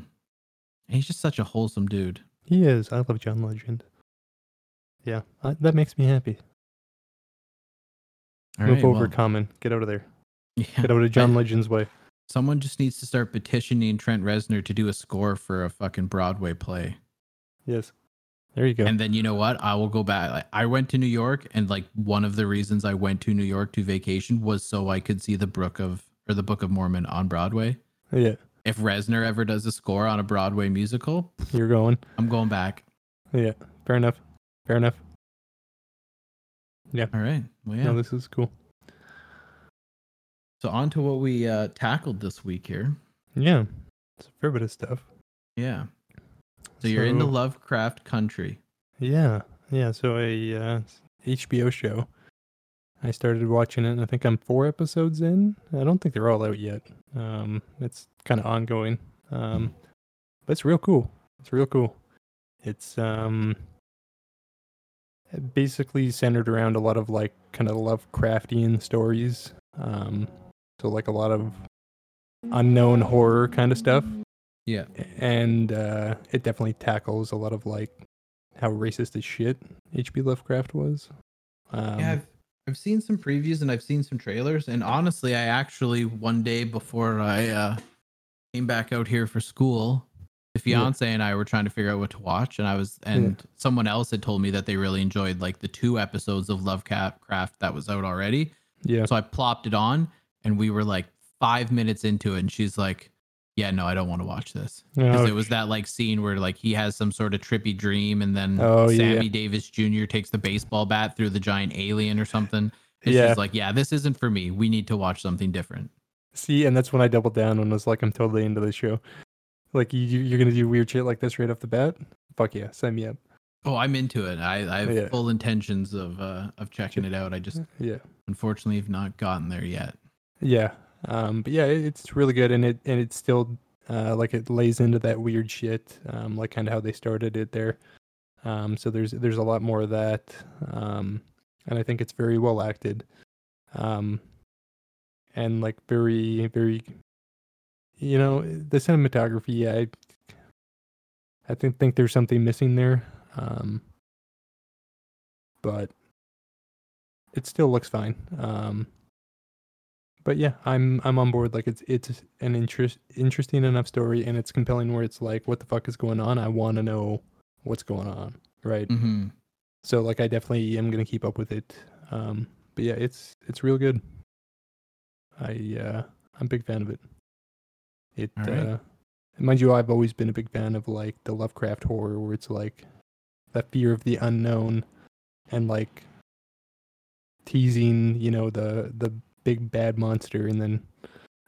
He's just such a wholesome dude. He is. I love John Legend. Yeah, I, that makes me happy. All Move right, over, well, Common. Get out of there. *laughs* yeah. Get out of John I- Legend's way. Someone just needs to start petitioning Trent Reznor to do a score for a fucking Broadway play. Yes. There you go. And then you know what? I will go back. Like, I went to New York, and like one of the reasons I went to New York to vacation was so I could see the Book of or the Book of Mormon on Broadway. yeah, If Reznor ever does a score on a Broadway musical, you're going. I'm going back. Yeah, fair enough. Fair enough. Yeah. All right. Well, yeah. No, this is cool. so on to what we uh, tackled this week here. Yeah, it's a fair bit of stuff. Yeah. So you're in the Lovecraft country. Yeah, yeah. So a uh, HBO show. I started watching it, and I think I'm four episodes in. I don't think they're all out yet. Um, it's kind of ongoing. Um, but it's real cool. It's real cool. It's um basically centered around a lot of like kind of Lovecraftian stories. Um, so like a lot of unknown horror kind of stuff Yeah. and uh, it definitely tackles a lot of like how racist as shit H.P. Lovecraft was. Um, yeah, I've, I've seen some previews and I've seen some trailers. And honestly, I actually one day before I uh, came back out here for school, the Yeah. fiance and I were trying to figure out what to watch, and I was and someone else had told me that they really enjoyed like the two episodes of Lovecraft that was out already. yeah, So I plopped it on, and we were like five minutes into it, and she's like, "Yeah, no, I don't want to watch this." because it was that like scene where like he has some sort of trippy dream and then Oh, yeah. Sammy Davis Jr. takes the baseball bat through the giant alien or something. And Yeah. like, yeah, this isn't for me. We need to watch something different. see, and that's when I doubled down and was like, I'm totally into this show. Like you, you- you're gonna do weird shit like this right off the bat? Fuck yeah, sign me up. Oh, I'm into it. I, I have Yeah. full intentions of uh, of checking it out. I just Yeah, unfortunately have not gotten there yet. yeah, um, but yeah, it, it's really good, and it and it's still uh, like it lays into that weird shit, um, like kind of how they started it there. Um, so there's there's a lot more of that, um, and I think it's very well acted, um, and like very very, you know, the cinematography. I I think think there's something missing there, um, but it still looks fine. Um, but yeah, I'm I'm on board. Like it's it's an interest interesting enough story, and it's compelling where it's like, what the fuck is going on? I want to know what's going on, right? hmm So like, I definitely am gonna keep up with it. Um, but yeah, it's it's real good. I uh, I'm a big fan of it. It right. uh, mind you, I've always been a big fan of like the Lovecraft horror, where it's like that fear of the unknown, and like teasing, you know, the the big bad monster, and then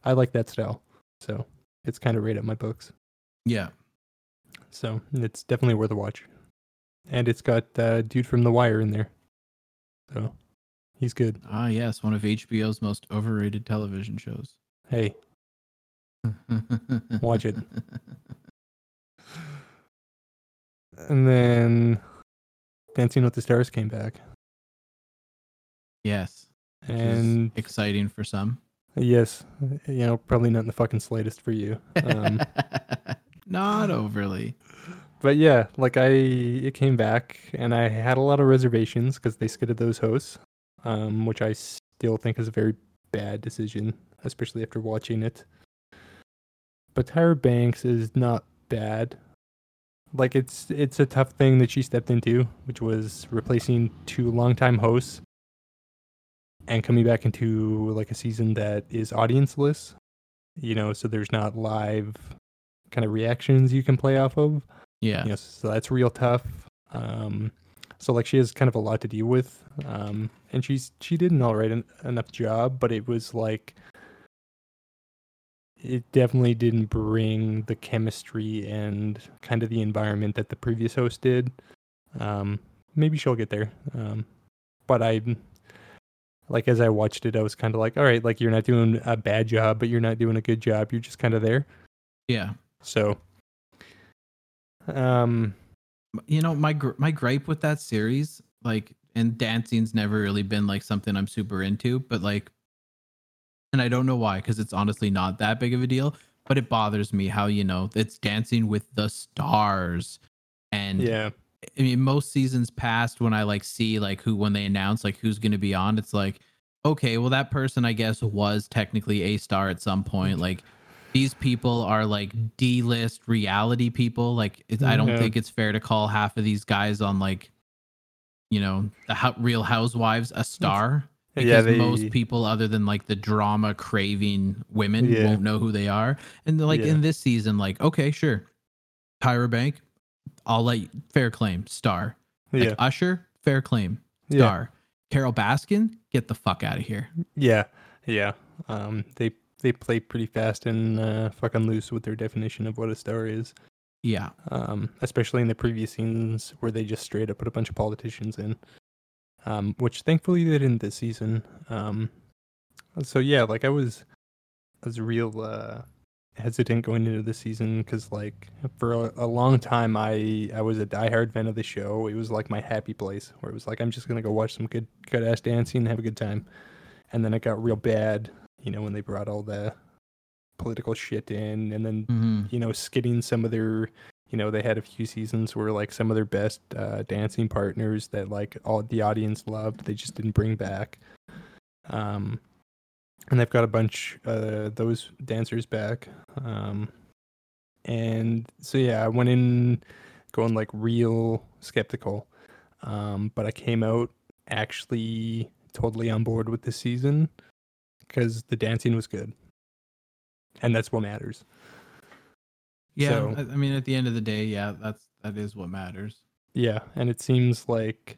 I like that style. So it's kind of right up my books. Yeah. So it's definitely worth a watch. And it's got uh, dude from The Wire in there. So he's good. Ah, yes, one of HBO's most overrated television shows. Hey, *laughs* Watch it. and then Dancing with the Stars came back. yes. Which is And exciting for some. yes, you know, probably not in the fucking slightest for you. Um, *laughs* Not overly. but yeah, like I, it came back, and I had a lot of reservations because they skidded those hosts, um, which I still think is a very bad decision, especially after watching it. But Tyra Banks is not bad. Like it's it's a tough thing that she stepped into, which was replacing two longtime hosts and coming back into like a season that is audienceless. You know, so there's not live kind of reactions you can play off of. Yeah. You know, so that's real tough. Um, so like she has kind of a lot to deal with, um, and she's she did an all right en- enough job, but it was like it definitely didn't bring the chemistry and kind of the environment that the previous host did. Um, maybe she'll get there, um, but I like as I watched it, I was kind of like, all right, like you're not doing a bad job, but you're not doing a good job. You're just kind of there. Yeah. So, um, you know my gr- my gripe with that series like and dancing's never really been like something i'm super into but like and I don't know why, because it's honestly not that big of a deal. But it bothers me how you know it's Dancing with the Stars, and Yeah. I mean, most seasons past, when I like see like who when they announce like who's going to be on, it's like, okay, well that person I guess was technically a star at some point. Like these people are like D-list reality people. Like it's, I don't Yeah. think it's fair to call half of these guys on like, you know, the Hou- Real Housewives a star. Because Yeah, they- most people, other than like the drama craving women, Yeah. won't know who they are. And like in this season, like okay, sure, Tyra Bank, I'll let you, fair claim star. Like Yeah. Usher, fair claim Yeah. star. Carole Baskin, get the fuck out of here. Yeah. Yeah. Um they they play pretty fast and uh, fucking loose with their definition of what a star is. Yeah, Um, especially in the previous scenes where they just straight up put a bunch of politicians in. Um, which thankfully they didn't this season. Um so yeah, like I was I was real uh hesitant going into the season because like for a, a long time I I was a diehard fan of the show. It was like my happy place where it was like I'm just gonna go watch some good good ass dancing and have a good time. And then it got real bad, you know, when they brought all the political shit in and then hmm you know skidding some of their you know they had a few seasons where like some of their best uh, dancing partners that like all the audience loved they just didn't bring back um and they've got a bunch uh those dancers back um and so yeah i went in going like real skeptical um but i came out actually totally on board with the season because the dancing was good and that's what matters yeah. So- I, I mean, at the end of the day, yeah, that's that is what matters. Yeah, and it seems like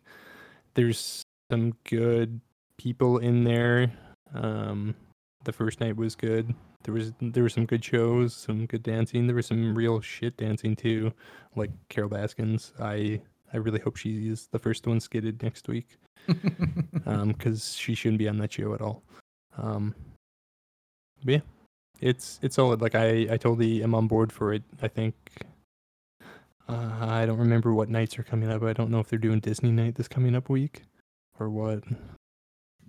there's some good people in there. Um, the first night was good. There was there were some good shows, some good dancing. There was some real shit dancing too, like Carole Baskins. I I really hope she is the first one skidded next week, *laughs* um, because she shouldn't be on that show at all. Um, but yeah, it's it's solid. Like I I totally am on board for it. I think uh, I don't remember what nights are coming up. I don't know if they're doing Disney night this coming up week or what.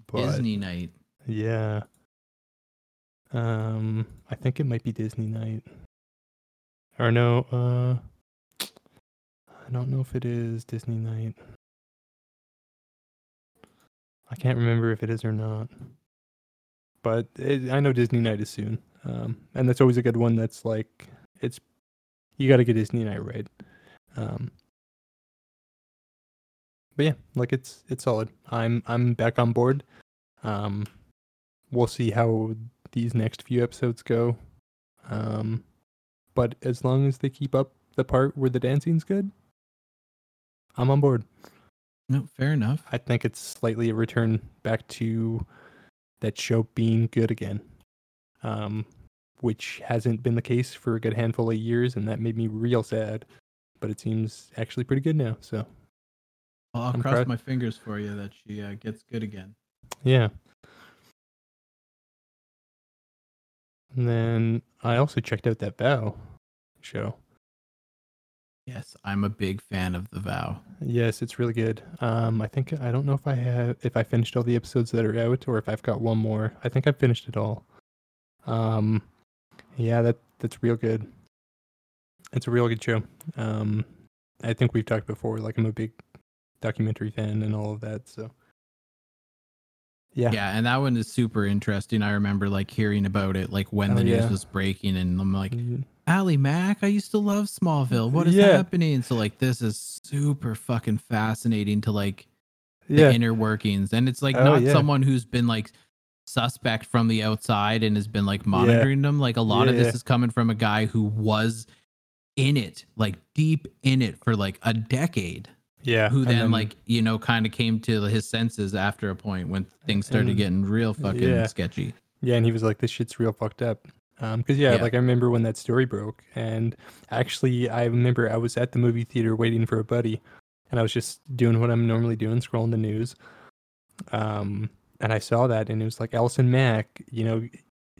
But Disney night. Yeah. Um I think it might be Disney night. Or no, uh I don't know if it is Disney night. I can't remember if it is or not. But it, I know Disney night is soon. Um and that's always a good one that's like it's you got to get Disney night right. Um but yeah, like it's it's solid. I'm I'm back on board. Um, we'll see how these next few episodes go. Um, but as long as they keep up the part where the dancing's good, I'm on board. No, fair enough. I think it's slightly a return back to that show being good again, um, which hasn't been the case for a good handful of years, and that made me real sad. But it seems actually pretty good now. So Well, I'll I'm cross proud- my fingers for you that she uh, gets good again. Yeah. And then I also checked out that Vow show. Yes, I'm a big fan of The Vow. Yes, it's really good. Um, I think I don't know if I have if I finished all the episodes that are out or if I've got one more. I think I've finished it all. Um, yeah, that that's real good. It's a real good show. Um, I think we've talked before. Like I'm a big documentary fan and all of that. So yeah, Yeah, and that one is super interesting. I remember like hearing about it like when Oh, the news yeah. was breaking, and I'm like, Mhm. Allie Mack, I used to love Smallville. What is Yeah. happening? So like this is super fucking fascinating to like the yeah, inner workings. And it's like Oh, not yeah. someone who's been like suspect from the outside and has been like monitoring them. Like a lot of this is coming from a guy who was in it, like deep in it for like a decade. Yeah. Who and then, like, you know, kind of came to his senses after a point when things started And- getting real fucking yeah. sketchy. Yeah, and he was like, "This shit's real fucked up." Um, because yeah, Yeah. like I remember when that story broke, and actually, I remember I was at the movie theater waiting for a buddy, and I was just doing what I'm normally doing, scrolling the news. Um, and I saw that, and it was like Allison Mack, you know,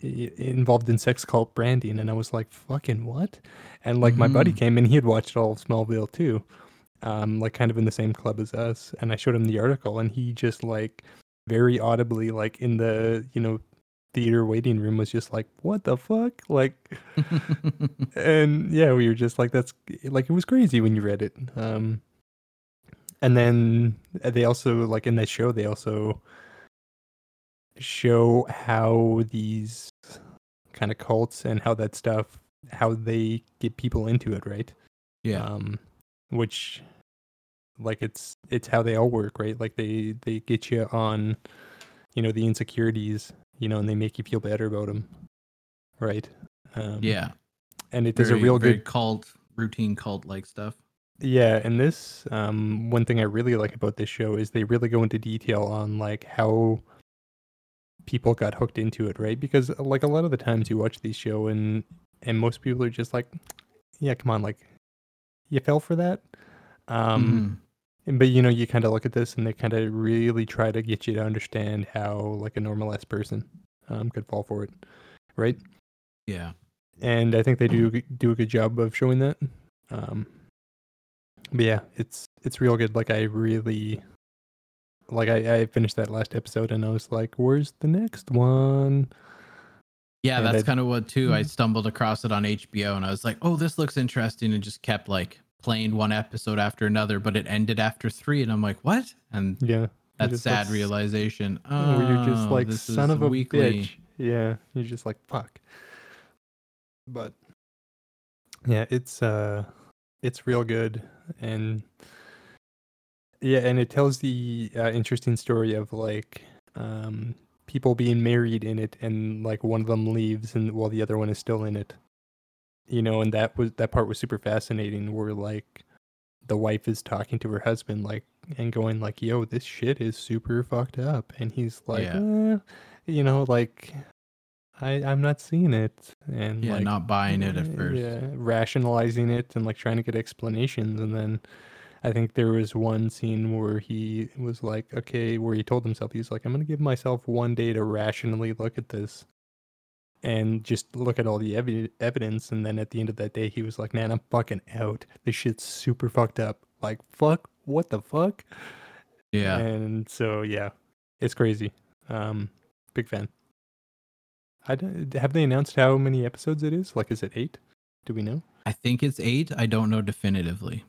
involved in sex cult branding, and I was like, "Fucking what?" And like my buddy Mhm. came in, he had watched all of Smallville too, um, like kind of in the same club as us, and I showed him the article, and he just like very audibly, like in the you know theater waiting room was just like, what the fuck? Like, *laughs* and yeah, we were just like, that's like, it was crazy when you read it. Um, and then they also, like, in that show, they also show how these kind of cults and how that stuff, how they get people into it, right? yeah. um which like it's it's how they all work right like they they get you on you know the insecurities you know and they make you feel better about them right um yeah. and it does a real good cult routine cult like stuff. yeah and this um one thing i really like about this show is they really go into detail on like how people got hooked into it right because like a lot of the times you watch these show and and most people are just like yeah come on like you fell for that um Mhm. And- But you know, you kind of look at this and they kind of really try to get you to understand how like a normal ass person um, could fall for it, right? yeah. And I think they do do a good job of showing that. Um, but yeah, it's it's real good. Like I really like I, I finished that last episode and I was like, "Where's the next one?" Yeah, And that's I- kind of what too. I Mhm. stumbled across it on HBO and I was like, "Oh, this looks interesting," and just kept like playing one episode after another. But it ended after three, and I'm like, "What?" And Yeah, that sad like, realization. oh, Oh, you're just like, "Son of a weekly. bitch." Yeah, you're just like, "Fuck." But yeah, it's uh, it's real good and yeah, and it tells the uh, interesting story of like um people being married in it and like one of them leaves and while the other one is still in it. You know, and that was that part was super fascinating where like the wife is talking to her husband like and going like, "Yo, this shit is super fucked up." And he's like, Yeah. "Eh," you know, like I I'm not seeing it and Yeah, like not buying it at first. Yeah, rationalizing it and like trying to get explanations. And then I think there was one scene where he was like, okay, where he told himself, he's like, I'm going to give myself one day to rationally look at this and just look at all the evi- evidence. And then at the end of that day, he was like, man, I'm fucking out. This shit's super fucked up. Like, fuck, what the fuck? Yeah. And so, yeah, it's crazy. Um, big fan. I don't, have they announced how many episodes it is? Like, is it eight? Do we know? I think it's eight. I don't know definitively.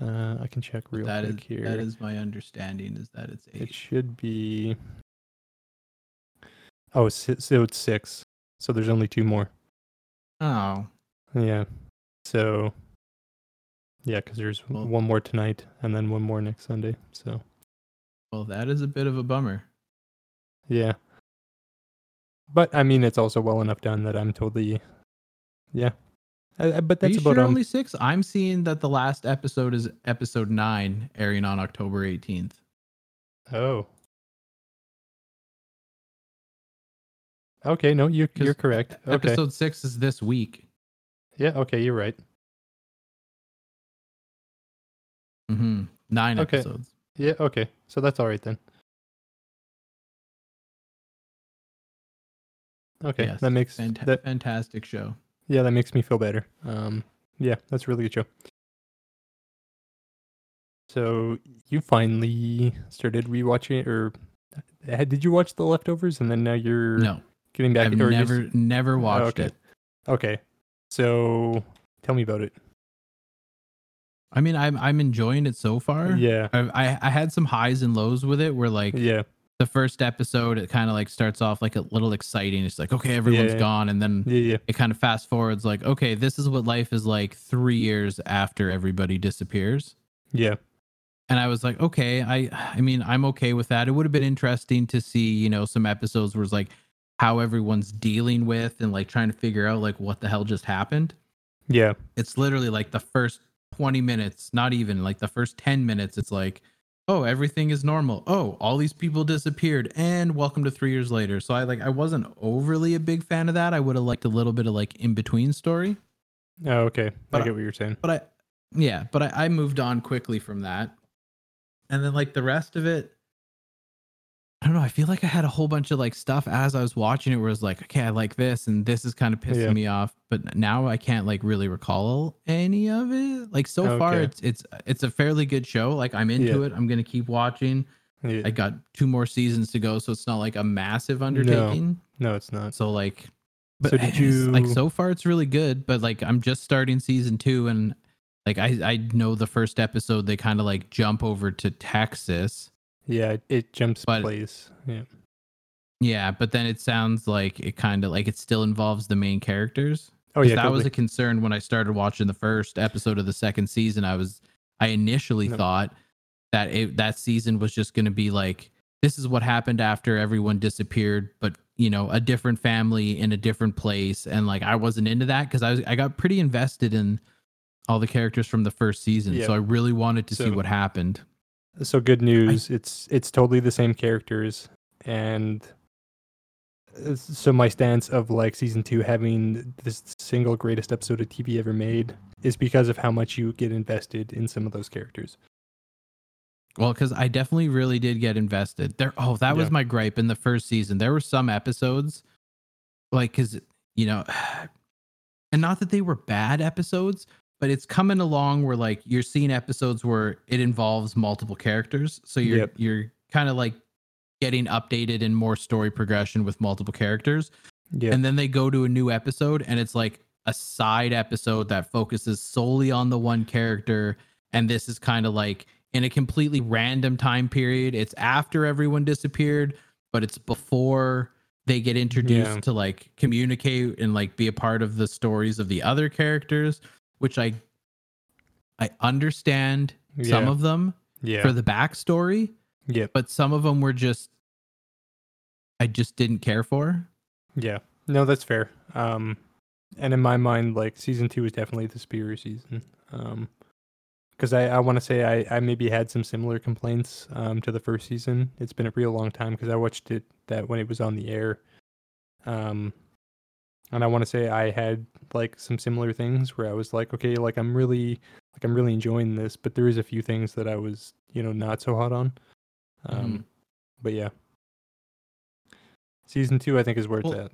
Uh, I can check real That is quick here. that is my understanding. Is that it's eight? It should be. Oh, so it's six. So there's only two more. Oh, Yeah. So. Yeah, because there's Well- one more tonight and then one more next Sunday. So well, that is a bit of a bummer. yeah. But I mean, it's also well enough done that I'm totally. Yeah. I- but Are that's you about sure only six? I'm seeing that the last episode is episode nine, airing on October 18th. Oh. Okay, no, you 'Cause you're correct. Okay. Episode six is this week. Yeah, okay, you're right. Mm-hmm. Nine Okay. episodes. Yeah, okay. So that's all right then. Okay, Yes, that makes Fanta- that fantastic show. yeah, that makes me feel better. Um yeah, that's a really good show. So you finally started rewatching or uh, did you watch The Leftovers and then now you're No, getting back I've or you're never never oh, watched okay. it. Okay. So tell me about it. I mean, I'm I'm enjoying it so far. Yeah. I I, I had some highs and lows with it. Where like Yeah. the first episode, it kind of like starts off like a little exciting. It's like okay, everyone's Yeah. gone, and then Yeah, yeah. it kind of fast forwards like okay, this is what life is like three years after everybody disappears. Yeah. and I was like, okay, I I mean, I'm okay with that. It would have been interesting to see, you know, some episodes where it's like how everyone's dealing with and like trying to figure out like what the hell just happened. Yeah. It's literally like the first 20 minutes, not even like the first 10 minutes, it's like, oh, everything is normal. Oh, all these people disappeared and welcome to 3 years later. So I like I wasn't overly a big fan of that. I would have liked a little bit of like in between story. Oh, okay. But I get what you're saying. but I, yeah, but I, I moved on quickly from that. And then like the rest of it, don't know. I feel like I had a whole bunch of like stuff as I was watching it where it's like, okay, I like this and this is kind of pissing Yeah. me off. But now I can't like really recall any of it. Like so far it's it's it's a fairly good show. Like I'm into Yeah. it. I'm gonna keep watching. Yeah. I got two more seasons to go, so it's not like a massive undertaking. no, it's not. So like, but So did you like so far it's really good. But like I'm just starting season two, and like I I know the first episode they kind of like jump over to Texas. Yeah, it, jumps But- place. Yeah. Yeah, but then it sounds like it kind of like it still involves the main characters. Oh yeah, that was a concern when I started watching the first episode of the second season. I was I initially No. thought that it, that season was just going to be like this is what happened after everyone disappeared, but you know, a different family in a different place, and like I wasn't into that because I was I got pretty invested in all the characters from the first season, Yeah. so I really wanted to see what happened. So good news. it's it's totally the same characters, and uh, so my stance of like season two having this single greatest episode of TV ever made is because of how much you get invested in some of those characters. Well, because I definitely really did get invested. There, oh, that was Yeah. my gripe in the first season. There were some episodes, like, because you know, *sighs* and not that they were bad episodes, but it's coming along where like you're seeing episodes where it involves multiple characters, so you're Yep. you're kind of like getting updated and more story progression with multiple characters, Yeah, and then they go to a new episode and it's like a side episode that focuses solely on the one character. And this is kind of like in a completely random time period it's after everyone disappeared but it's before they get introduced Yeah. to like communicate and like be a part of the stories of the other characters which i i understand some of them yeah, for the backstory yeah, but some of them were just i just didn't care for yeah. No, that's fair. Um, and in my mind, like season two is definitely the superior season. Um, because I, I want to say I, I maybe had some similar complaints um to the first season. It's been a real long time because I watched it that when it was on the air. Um, and I want to say I had like some similar things where I was like, okay, like I'm really like I'm really enjoying this, but there is a few things that I was you know not so hot on. Um, Mhm. but yeah, season two I think is where it's Well, at.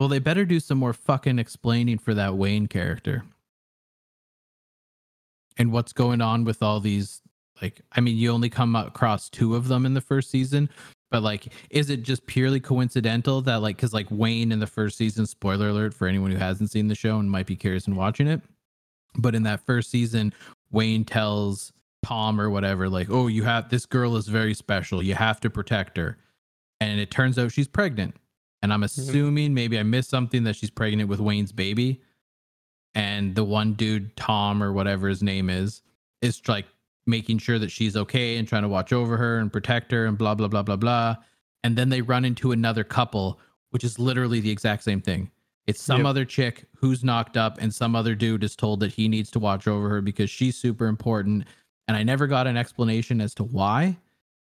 Well, they better do some more fucking explaining for that Wayne character. And what's going on with all these like I mean, you only come across two of them in the first season, but like is it just purely coincidental that like cuz like Wayne in the first season, spoiler alert for anyone who hasn't seen the show and might be curious in watching it, but in that first season, Wayne tells Tom or whatever like, "Oh, you have this girl is very special. You have to protect her." And it turns out she's pregnant. And I'm mm-hmm. assuming maybe I missed something that she's pregnant with Wayne's baby. And the one dude, Tom or whatever his name is, is like making sure that she's okay and trying to watch over her and protect her and blah, blah, blah, blah, blah. And then they run into another couple, which is literally the exact same thing. It's some Yep. other chick who's knocked up, and some other dude is told that he needs to watch over her because she's super important. And I never got an explanation as to why.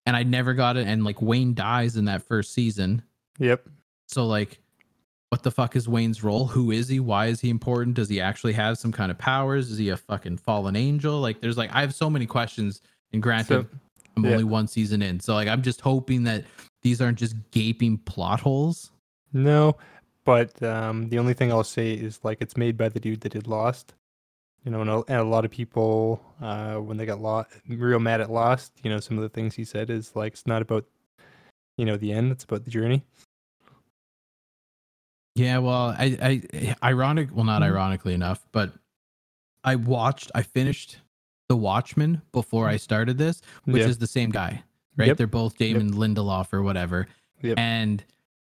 And I never got it. And like Wayne dies in that first season. Yep. So like what the fuck is Wayne's role? Who is he? Why is he important? Does he actually have some kind of powers? Is he a fucking fallen angel? Like there's like I have so many questions and granted So I'm yeah. only one season in. So like I'm just hoping that these aren't just gaping plot holes. No, but um, the only thing I'll say is like it's made by the dude that did Lost. You know, and a, and a lot of people uh, when they got lost, real mad at Lost. You know, some of the things he said is like it's not about you know the end; it's about the journey. Yeah, well, I, I, ironic, well, not Mhm. ironically enough, but I watched, I finished The Watchmen before I started this, which Yeah. is the same guy, right? Yep. They're both Damon Lindelof or whatever. Yep. And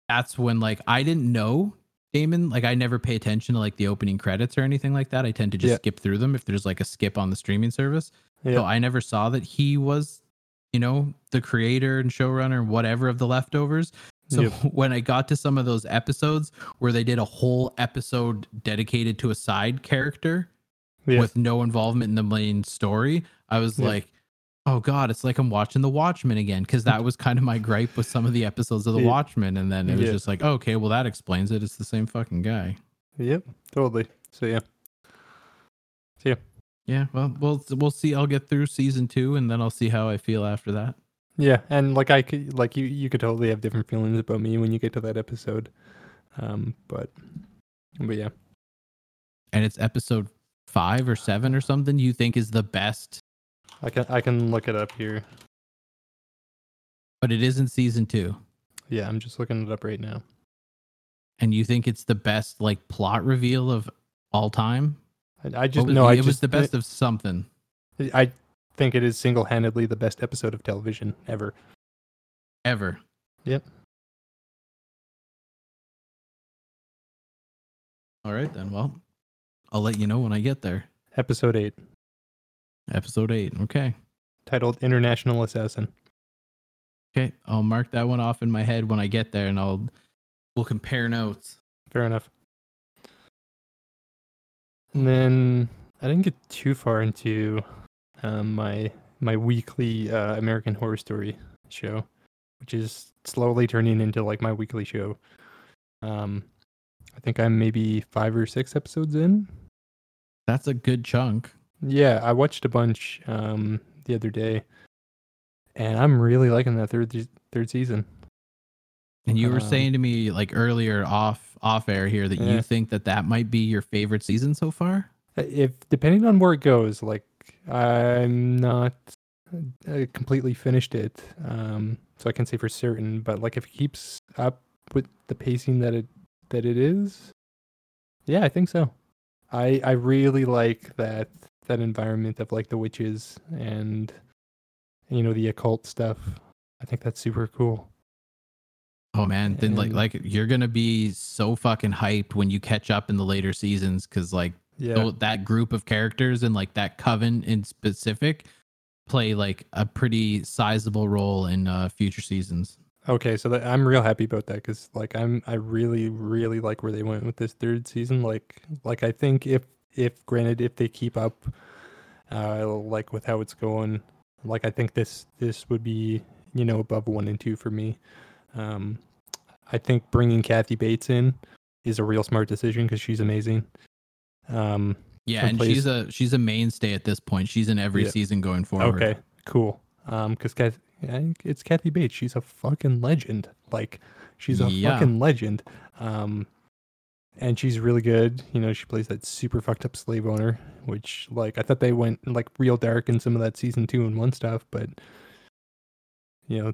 that's when, like, I didn't know Damon, like, I never pay attention to like the opening credits or anything like that. I tend to just Yeah. skip through them if there's like a skip on the streaming service. So I never saw that he was, you know, the creator and showrunner and whatever of the leftovers. So Yep. *laughs* when I got to some of those episodes where they did a whole episode dedicated to a side character Yeah. with no involvement in the main story, I was Yeah. like, oh god, it's like I'm watching The Watchmen again because that was kind of my gripe with some of the episodes of The Yeah. Watchmen, and then it was just like, okay, well that explains it. It's the same fucking guy. Yep. Totally. So yeah. So yeah. Yeah, well, we'll we'll see. I'll get through season two, and then I'll see how I feel after that. Yeah, and like I could, like you, you could totally have different feelings about me when you get to that episode. Um, but, but yeah, And it's episode five or seven or something. You think is the best I can, I can look it up here. but it isn't season two. Yeah, I'm just looking it up right now. And you think it's the best like plot reveal of all time? I, I just no, I it just was the best of something. I think it is single-handedly the best episode of television ever. ever. Yep. All right then. Well, I'll let you know when I get there. Episode eight, Episode eight. Okay. titled "International Assassin." Okay. I'll mark that one off in my head when I get there, and I'll we'll compare notes. Fair enough. And then I didn't get too far into um, my my weekly uh, American Horror Story show, which is slowly turning into like my weekly show. Um, I think I'm maybe five or six episodes in. That's a good chunk. Yeah, I watched a bunch um, the other day, and I'm really liking that third third season. And you were Um, saying to me like earlier off off air here that Yeah. you think that that might be your favorite season so far. Uh, if depending on where it goes like i'm not uh, completely finished it um so i can say for certain but like if it keeps up with the pacing that it that it is yeah i think so. I i really like that that environment of like the witches and you know the occult stuff. I think that's super cool. Oh man, then like like you're gonna be so fucking hyped when you catch up in the later seasons because like yeah tho- that group of characters and like that coven in specific play like a pretty sizable role in uh, future seasons. Okay, so that, I'm real happy about that because like I'm I really really like where they went with this third season. Like like I think if if granted if they keep up, uh, like with how it's going, like I think this this would be you know above one and two for me. Um, I think bringing Kathy Bates in is a real smart decision because she's amazing. Um, Yeah, And she's a she's a mainstay at this point. She's in every Yeah. season going forward. Okay, cool. Um, because Kath, it's Kathy Bates. She's a fucking legend. Like, she's a Yeah. fucking legend. Um, and she's really good. You know, she plays that super fucked up slave owner, which like I thought they went like real dark in some of that season two and one stuff, but you know,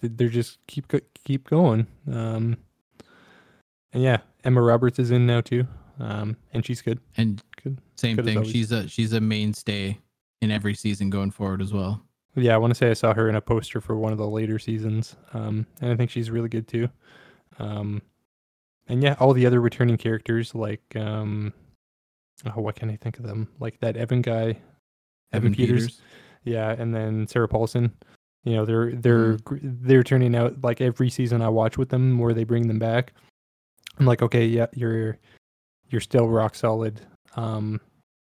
they're just keep keep going. Um, and yeah, Emma Roberts is in now too. Um, and she's good. And Good. same Good thing. She's a she's a mainstay in every season going forward as well. Yeah, I want to say I saw her in a poster for one of the later seasons, um, and I think she's really good too. Um, and yeah, all the other returning characters, like um, oh, what can I think of them? Like that Evan guy, Evan, Peters. yeah, and then Sarah Paulson. You know, they're they're Mm. they're turning out like every season I watch with them, where they bring them back. I'm like, okay, yeah, you're you're still rock solid. Um,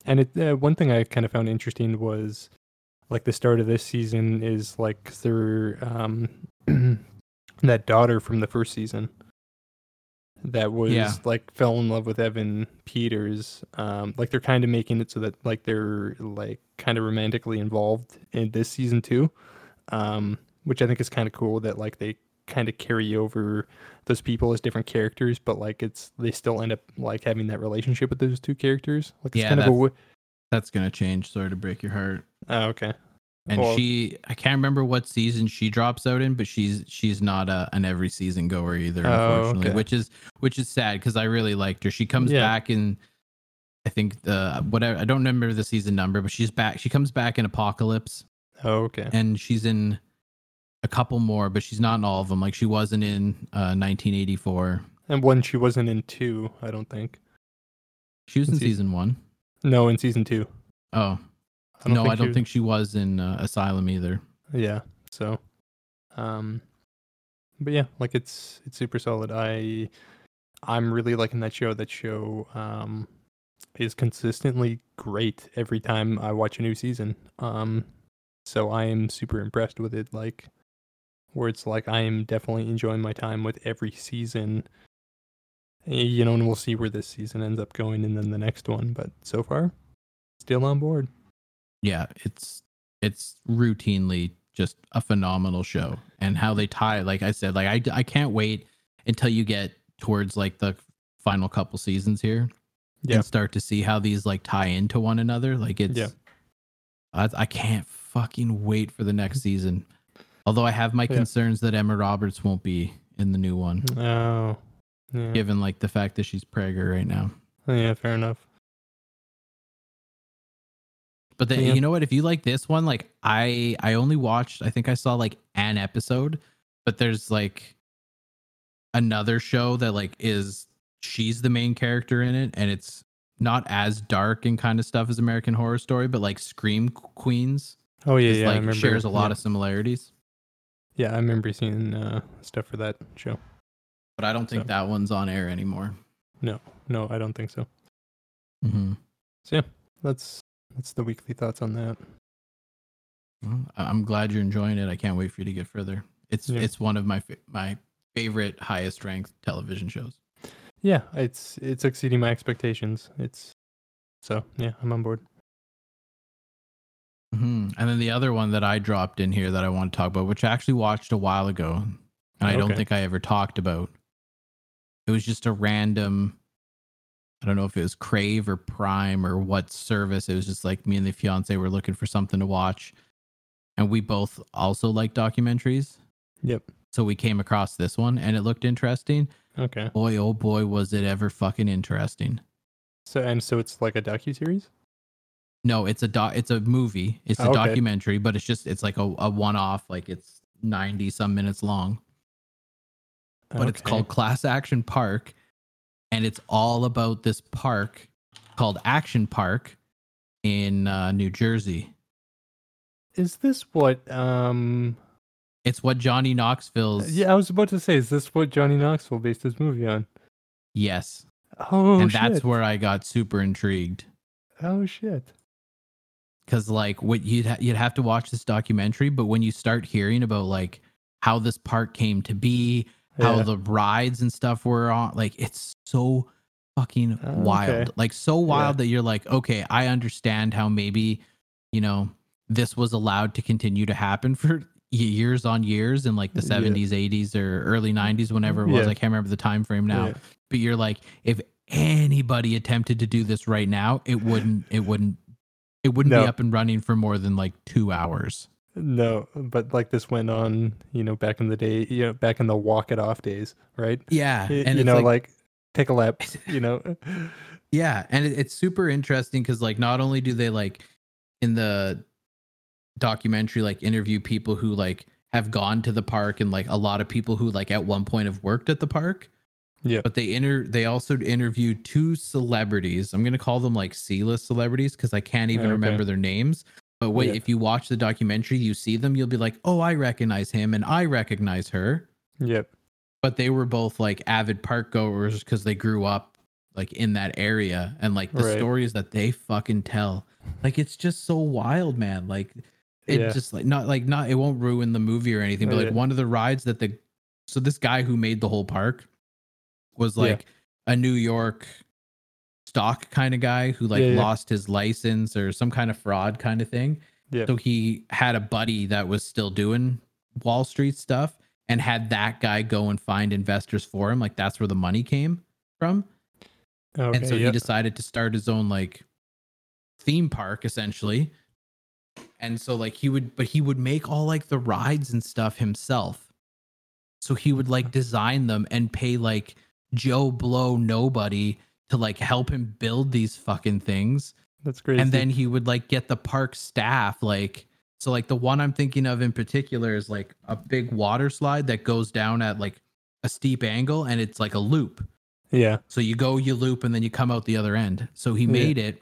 and it uh, one thing I kind of found interesting was like the start of this season is like their um *clears throat* that daughter from the first season that was Yeah. like fell in love with Evan Peters. Um, like they're kind of making it so that like they're like kind of romantically involved in this season too, um, which I think is kind of cool that like they kind of carry over those people as different characters, but like it's they still end up like having that relationship with those two characters. Like it's Yeah, kind of a that's- That's gonna change. Sorry to break your heart. oh, okay. And Well, she, I can't remember what season she drops out in, but she's she's not a, an every season goer either, Oh, unfortunately, okay. which is which is sad because I really liked her. She comes Yeah. back in, I think the whatever I don't remember the season number, but she's back. She comes back in Apocalypse, Oh, okay. and she's in a couple more, but she's not in all of them. Like she wasn't in uh, 1984. And one she wasn't in two, I don't think. She was in In season- season one. No, in season two. Oh I don't no, I don't she- think she was in uh, Asylum either. Yeah. So, um, but yeah, like it's it's super solid. I I'm really liking that show. That show um is consistently great every time I watch a new season. Um, so I am super impressed with it. Like, where it's like I am definitely enjoying my time with every season. You know, and we'll see where this season ends up going, and then the next one. But so far, still on board. yeah it's it's routinely just a phenomenal show and how they tie like i said like i, I can't wait until you get towards like the final couple seasons here Yeah. and start to see how these like tie into one another like it's Yeah. I, I can't fucking wait for the next season Although I have my Yeah. concerns that Emma Roberts won't be in the new one, mm-hmm. Oh, yeah, given like the fact that she's Prager right now. yeah, fair enough. But then Yeah. you know what? If you like this one, like I I only watched I think I saw like an episode, but there's like another show that like is she's the main character in it and it's not as dark and kind of stuff as American Horror Story, but like Scream Queens Oh yeah, is yeah, I like shares a lot yeah. of similarities. Yeah, I remember seeing uh, stuff for that show. But I don't think So- that one's on air anymore. No, no, I don't think so. Mm-hmm. That's that's the weekly thoughts on that. Well, I'm glad you're enjoying it. I can't wait for you to get further. It's Yeah. it's one of my my favorite highest ranked television shows. Yeah, it's it's exceeding my expectations. It's so yeah, I'm on board. Hmm And then the other one that I dropped in here that I want to talk about, which I actually watched a while ago, and I don't think I ever talked about. It was just a random. I don't know if it was Crave or Prime or what service. It was just like me and the fiance were looking for something to watch, and we both also like documentaries. Yep. So we came across this one, and it looked interesting. Okay. Boy, oh boy, was it ever fucking interesting. So and so it's like a docu series. No, it's a doc. It's a movie. It's a Okay. documentary, but it's just it's like a, a one off. Like it's ninety some minutes long, but it's called Class Action Park, and it's all about this park called Action Park in uh, New Jersey. Is this what? Um. It's what Johnny Knoxville's. Yeah, I was about to say, is this what Johnny Knoxville based his movie on? Yes, Oh and shit! that's where I got super intrigued. Oh shit! Because like what you'd ha- you'd have to watch this documentary, but when you start hearing about like how this park came to be, how Yeah. the rides and stuff were on, like it's so fucking Oh, wild, okay. like so wild that you're like, okay, I understand how maybe you know this was allowed to continue to happen for years on years in like the mm, Yeah. 70s 80s or early mm, 90s whenever it was Yeah. i can't remember the time frame now Yeah. but you're like if anybody attempted to do this right now it wouldn't it wouldn't it wouldn't No. be up and running for more than like two hours No, but like this went on, you know, back in the day, you know, back in the walk it off days, right? yeah Y- and you know, like, like, take a lap, *laughs* you know. yeah and it, it's super interesting because like not only do they like in the documentary like interview people who like have gone to the park and like a lot of people who like at one point have worked at the park Yeah. but they inter they also interviewed two celebrities i'm gonna call them like c-list celebrities because i can't even oh, Okay. remember their names but wait Yeah. if you watch the documentary you see them you'll be like oh i recognize him and i recognize her Yep. but they were both like avid park goers because they grew up like in that area and like the Right. stories that they fucking tell like it's just so wild man like it Yeah. just like not like not it won't ruin the movie or anything but Oh, like yeah. one of the rides that the so this guy who made the whole park was Yeah. like a new york stock kind of guy who like Yeah, yeah. lost his license or some kind of fraud kind of thing Yep. so he had a buddy that was still doing Wall Street stuff and had that guy go and find investors for him. Like that's where the money came from. Okay. and so he decided to start his own like theme park essentially. And so like he would but he would make all like the rides and stuff himself. So he would like design them and pay like Joe Blow nobody to like help him build these fucking things That's crazy. and then he would like get the park staff like so like the one i'm thinking of in particular is like a big water slide that goes down at like a steep angle and it's like a loop yeah. so you go you loop and then you come out the other end so he Yeah. made it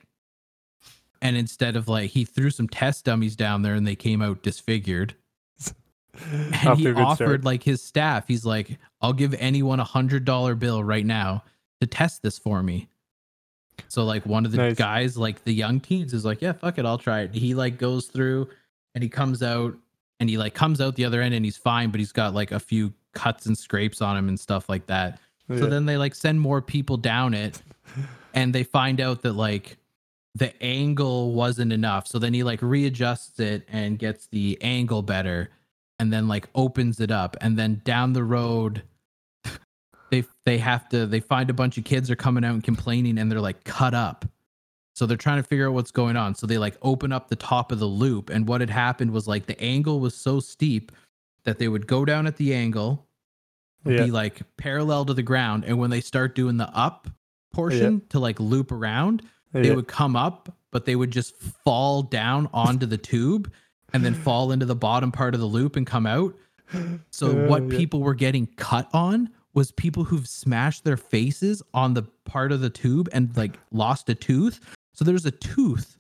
and instead of like he threw some test dummies down there and they came out disfigured *laughs* and he to a good offered start. like his staff he's like i'll give anyone a hundred dollar bill right now to test this for me so like one of the Nice. guys like the young teens is like yeah fuck it i'll try it he like goes through and he comes out and he like comes out the other end and he's fine but he's got like a few cuts and scrapes on him and stuff like that so then they like send more people down it *laughs* and they find out that like the angle wasn't enough. So then he like readjusts it and gets the angle better and then like opens it up and then down the road *laughs* they they have to they find a bunch of kids are coming out and complaining and they're like cut up. So they're trying to figure out what's going on. So they like open up the top of the loop and what had happened was like the angle was so steep that they would go down at the angle, Yeah. be like parallel to the ground, and when they start doing the up portion to like loop around, they Yeah. would come up, but they would just fall down onto the tube and then fall into the bottom part of the loop and come out. So Uh, what yeah. people were getting cut on was people who've smashed their faces on the part of the tube and like lost a tooth. So there's a tooth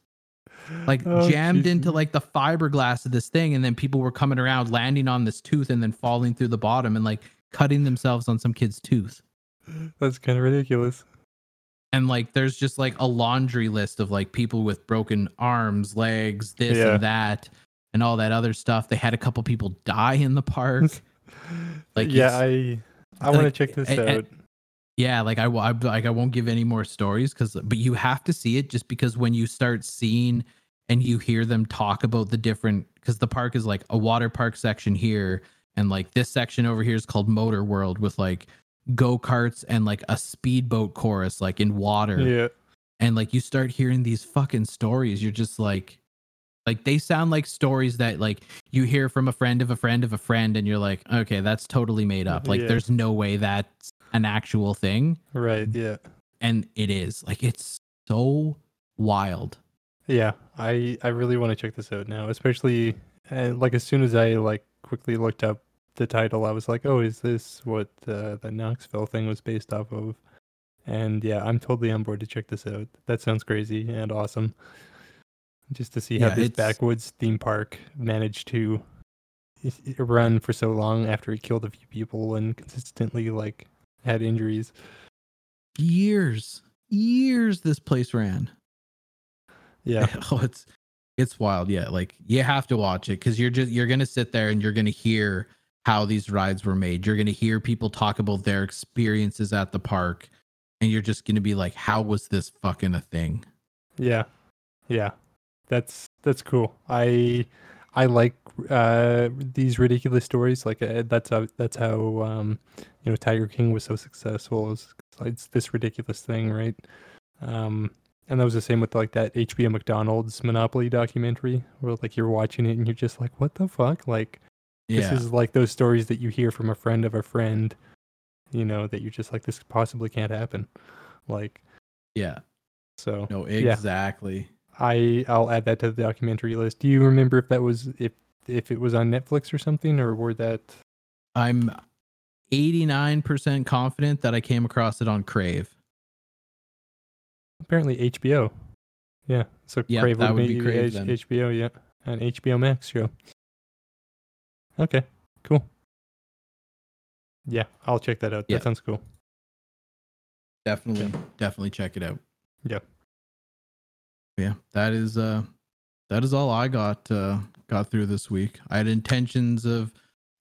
like Oh, jammed into like the fiberglass of this thing and then people were coming around landing on this tooth and then falling through the bottom and like cutting themselves on some kid's tooth. That's kind of ridiculous. And like there's just like a laundry list of like people with broken arms, legs, this Yeah. and that and all that other stuff. They had a couple people die in the park. *laughs* Like yeah, I I want to check this I- I- out. yeah like I, I like i won't give any more stories because but you have to see it just because when you start seeing and you hear them talk about the different because the park is like a water park section here and like this section over here is called motor world with like go-karts and like a speedboat chorus like in water yeah, and like you start hearing these fucking stories you're just like like they sound like stories that like you hear from a friend of a friend of a friend and you're like okay that's totally made up like Yeah. there's no way that's an actual thing right. Yeah, and it is like it's so wild yeah. I I really want to check this out now, especially and like as soon as I like quickly looked up the title, I was like, oh, is this what uh, the Knoxville thing was based off of? And yeah, I'm totally on board to check this out. That sounds crazy and awesome. Just to see how Yeah, this it's- backwoods theme park managed to run for so long after it killed a few people and consistently like had injuries. years. Years this place ran. Yeah, *laughs* oh it's it's wild. Yeah like you have to watch it because you're just you're gonna sit there and you're gonna hear how these rides were made. You're gonna hear people talk about their experiences at the park and you're just gonna be like how was this fucking a thing? Yeah, yeah. That's that's cool. I I like uh these ridiculous stories. Like uh, that's how that's how um you know Tiger King was so successful. Is it's this ridiculous thing, right? Um, and that was the same with like that HBO McDonald's Monopoly documentary, where like you're watching it and you're just like, what the fuck? Like yeah this is like those stories that you hear from a friend of a friend, you know, that you're just like, this possibly can't happen. Like yeah so. no Yeah. I I'll add that to the documentary list. Do you remember if that was if if it was on Netflix or something, or were that? i'm 89% confident that i came across it on crave Apparently HBO. Yeah, so Yep, Crave that would, would be Crave H-. HBO. Yeah, an HBO Max show. Okay, cool. Yeah, I'll check that out. Yeah. That sounds cool. definitely definitely check it out Yeah. Yeah that is uh that is all i got uh got through this week i had intentions of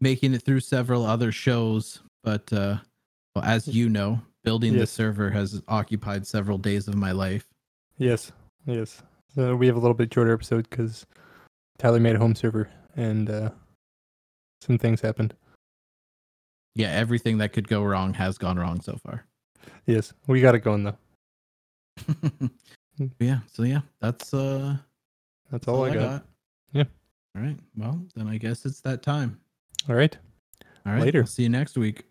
making it through several other shows but uh well, as you know building the server has occupied several days of my life Yes, yes. So we have a little bit shorter episode because Tyler made a home server and uh, some things happened. yeah everything that could go wrong has gone wrong so far Yes, we got it going though. *laughs* yeah so yeah that's uh That's all, I got. Yeah. all right well then i guess it's that time All right. all right Later. I'll see you next week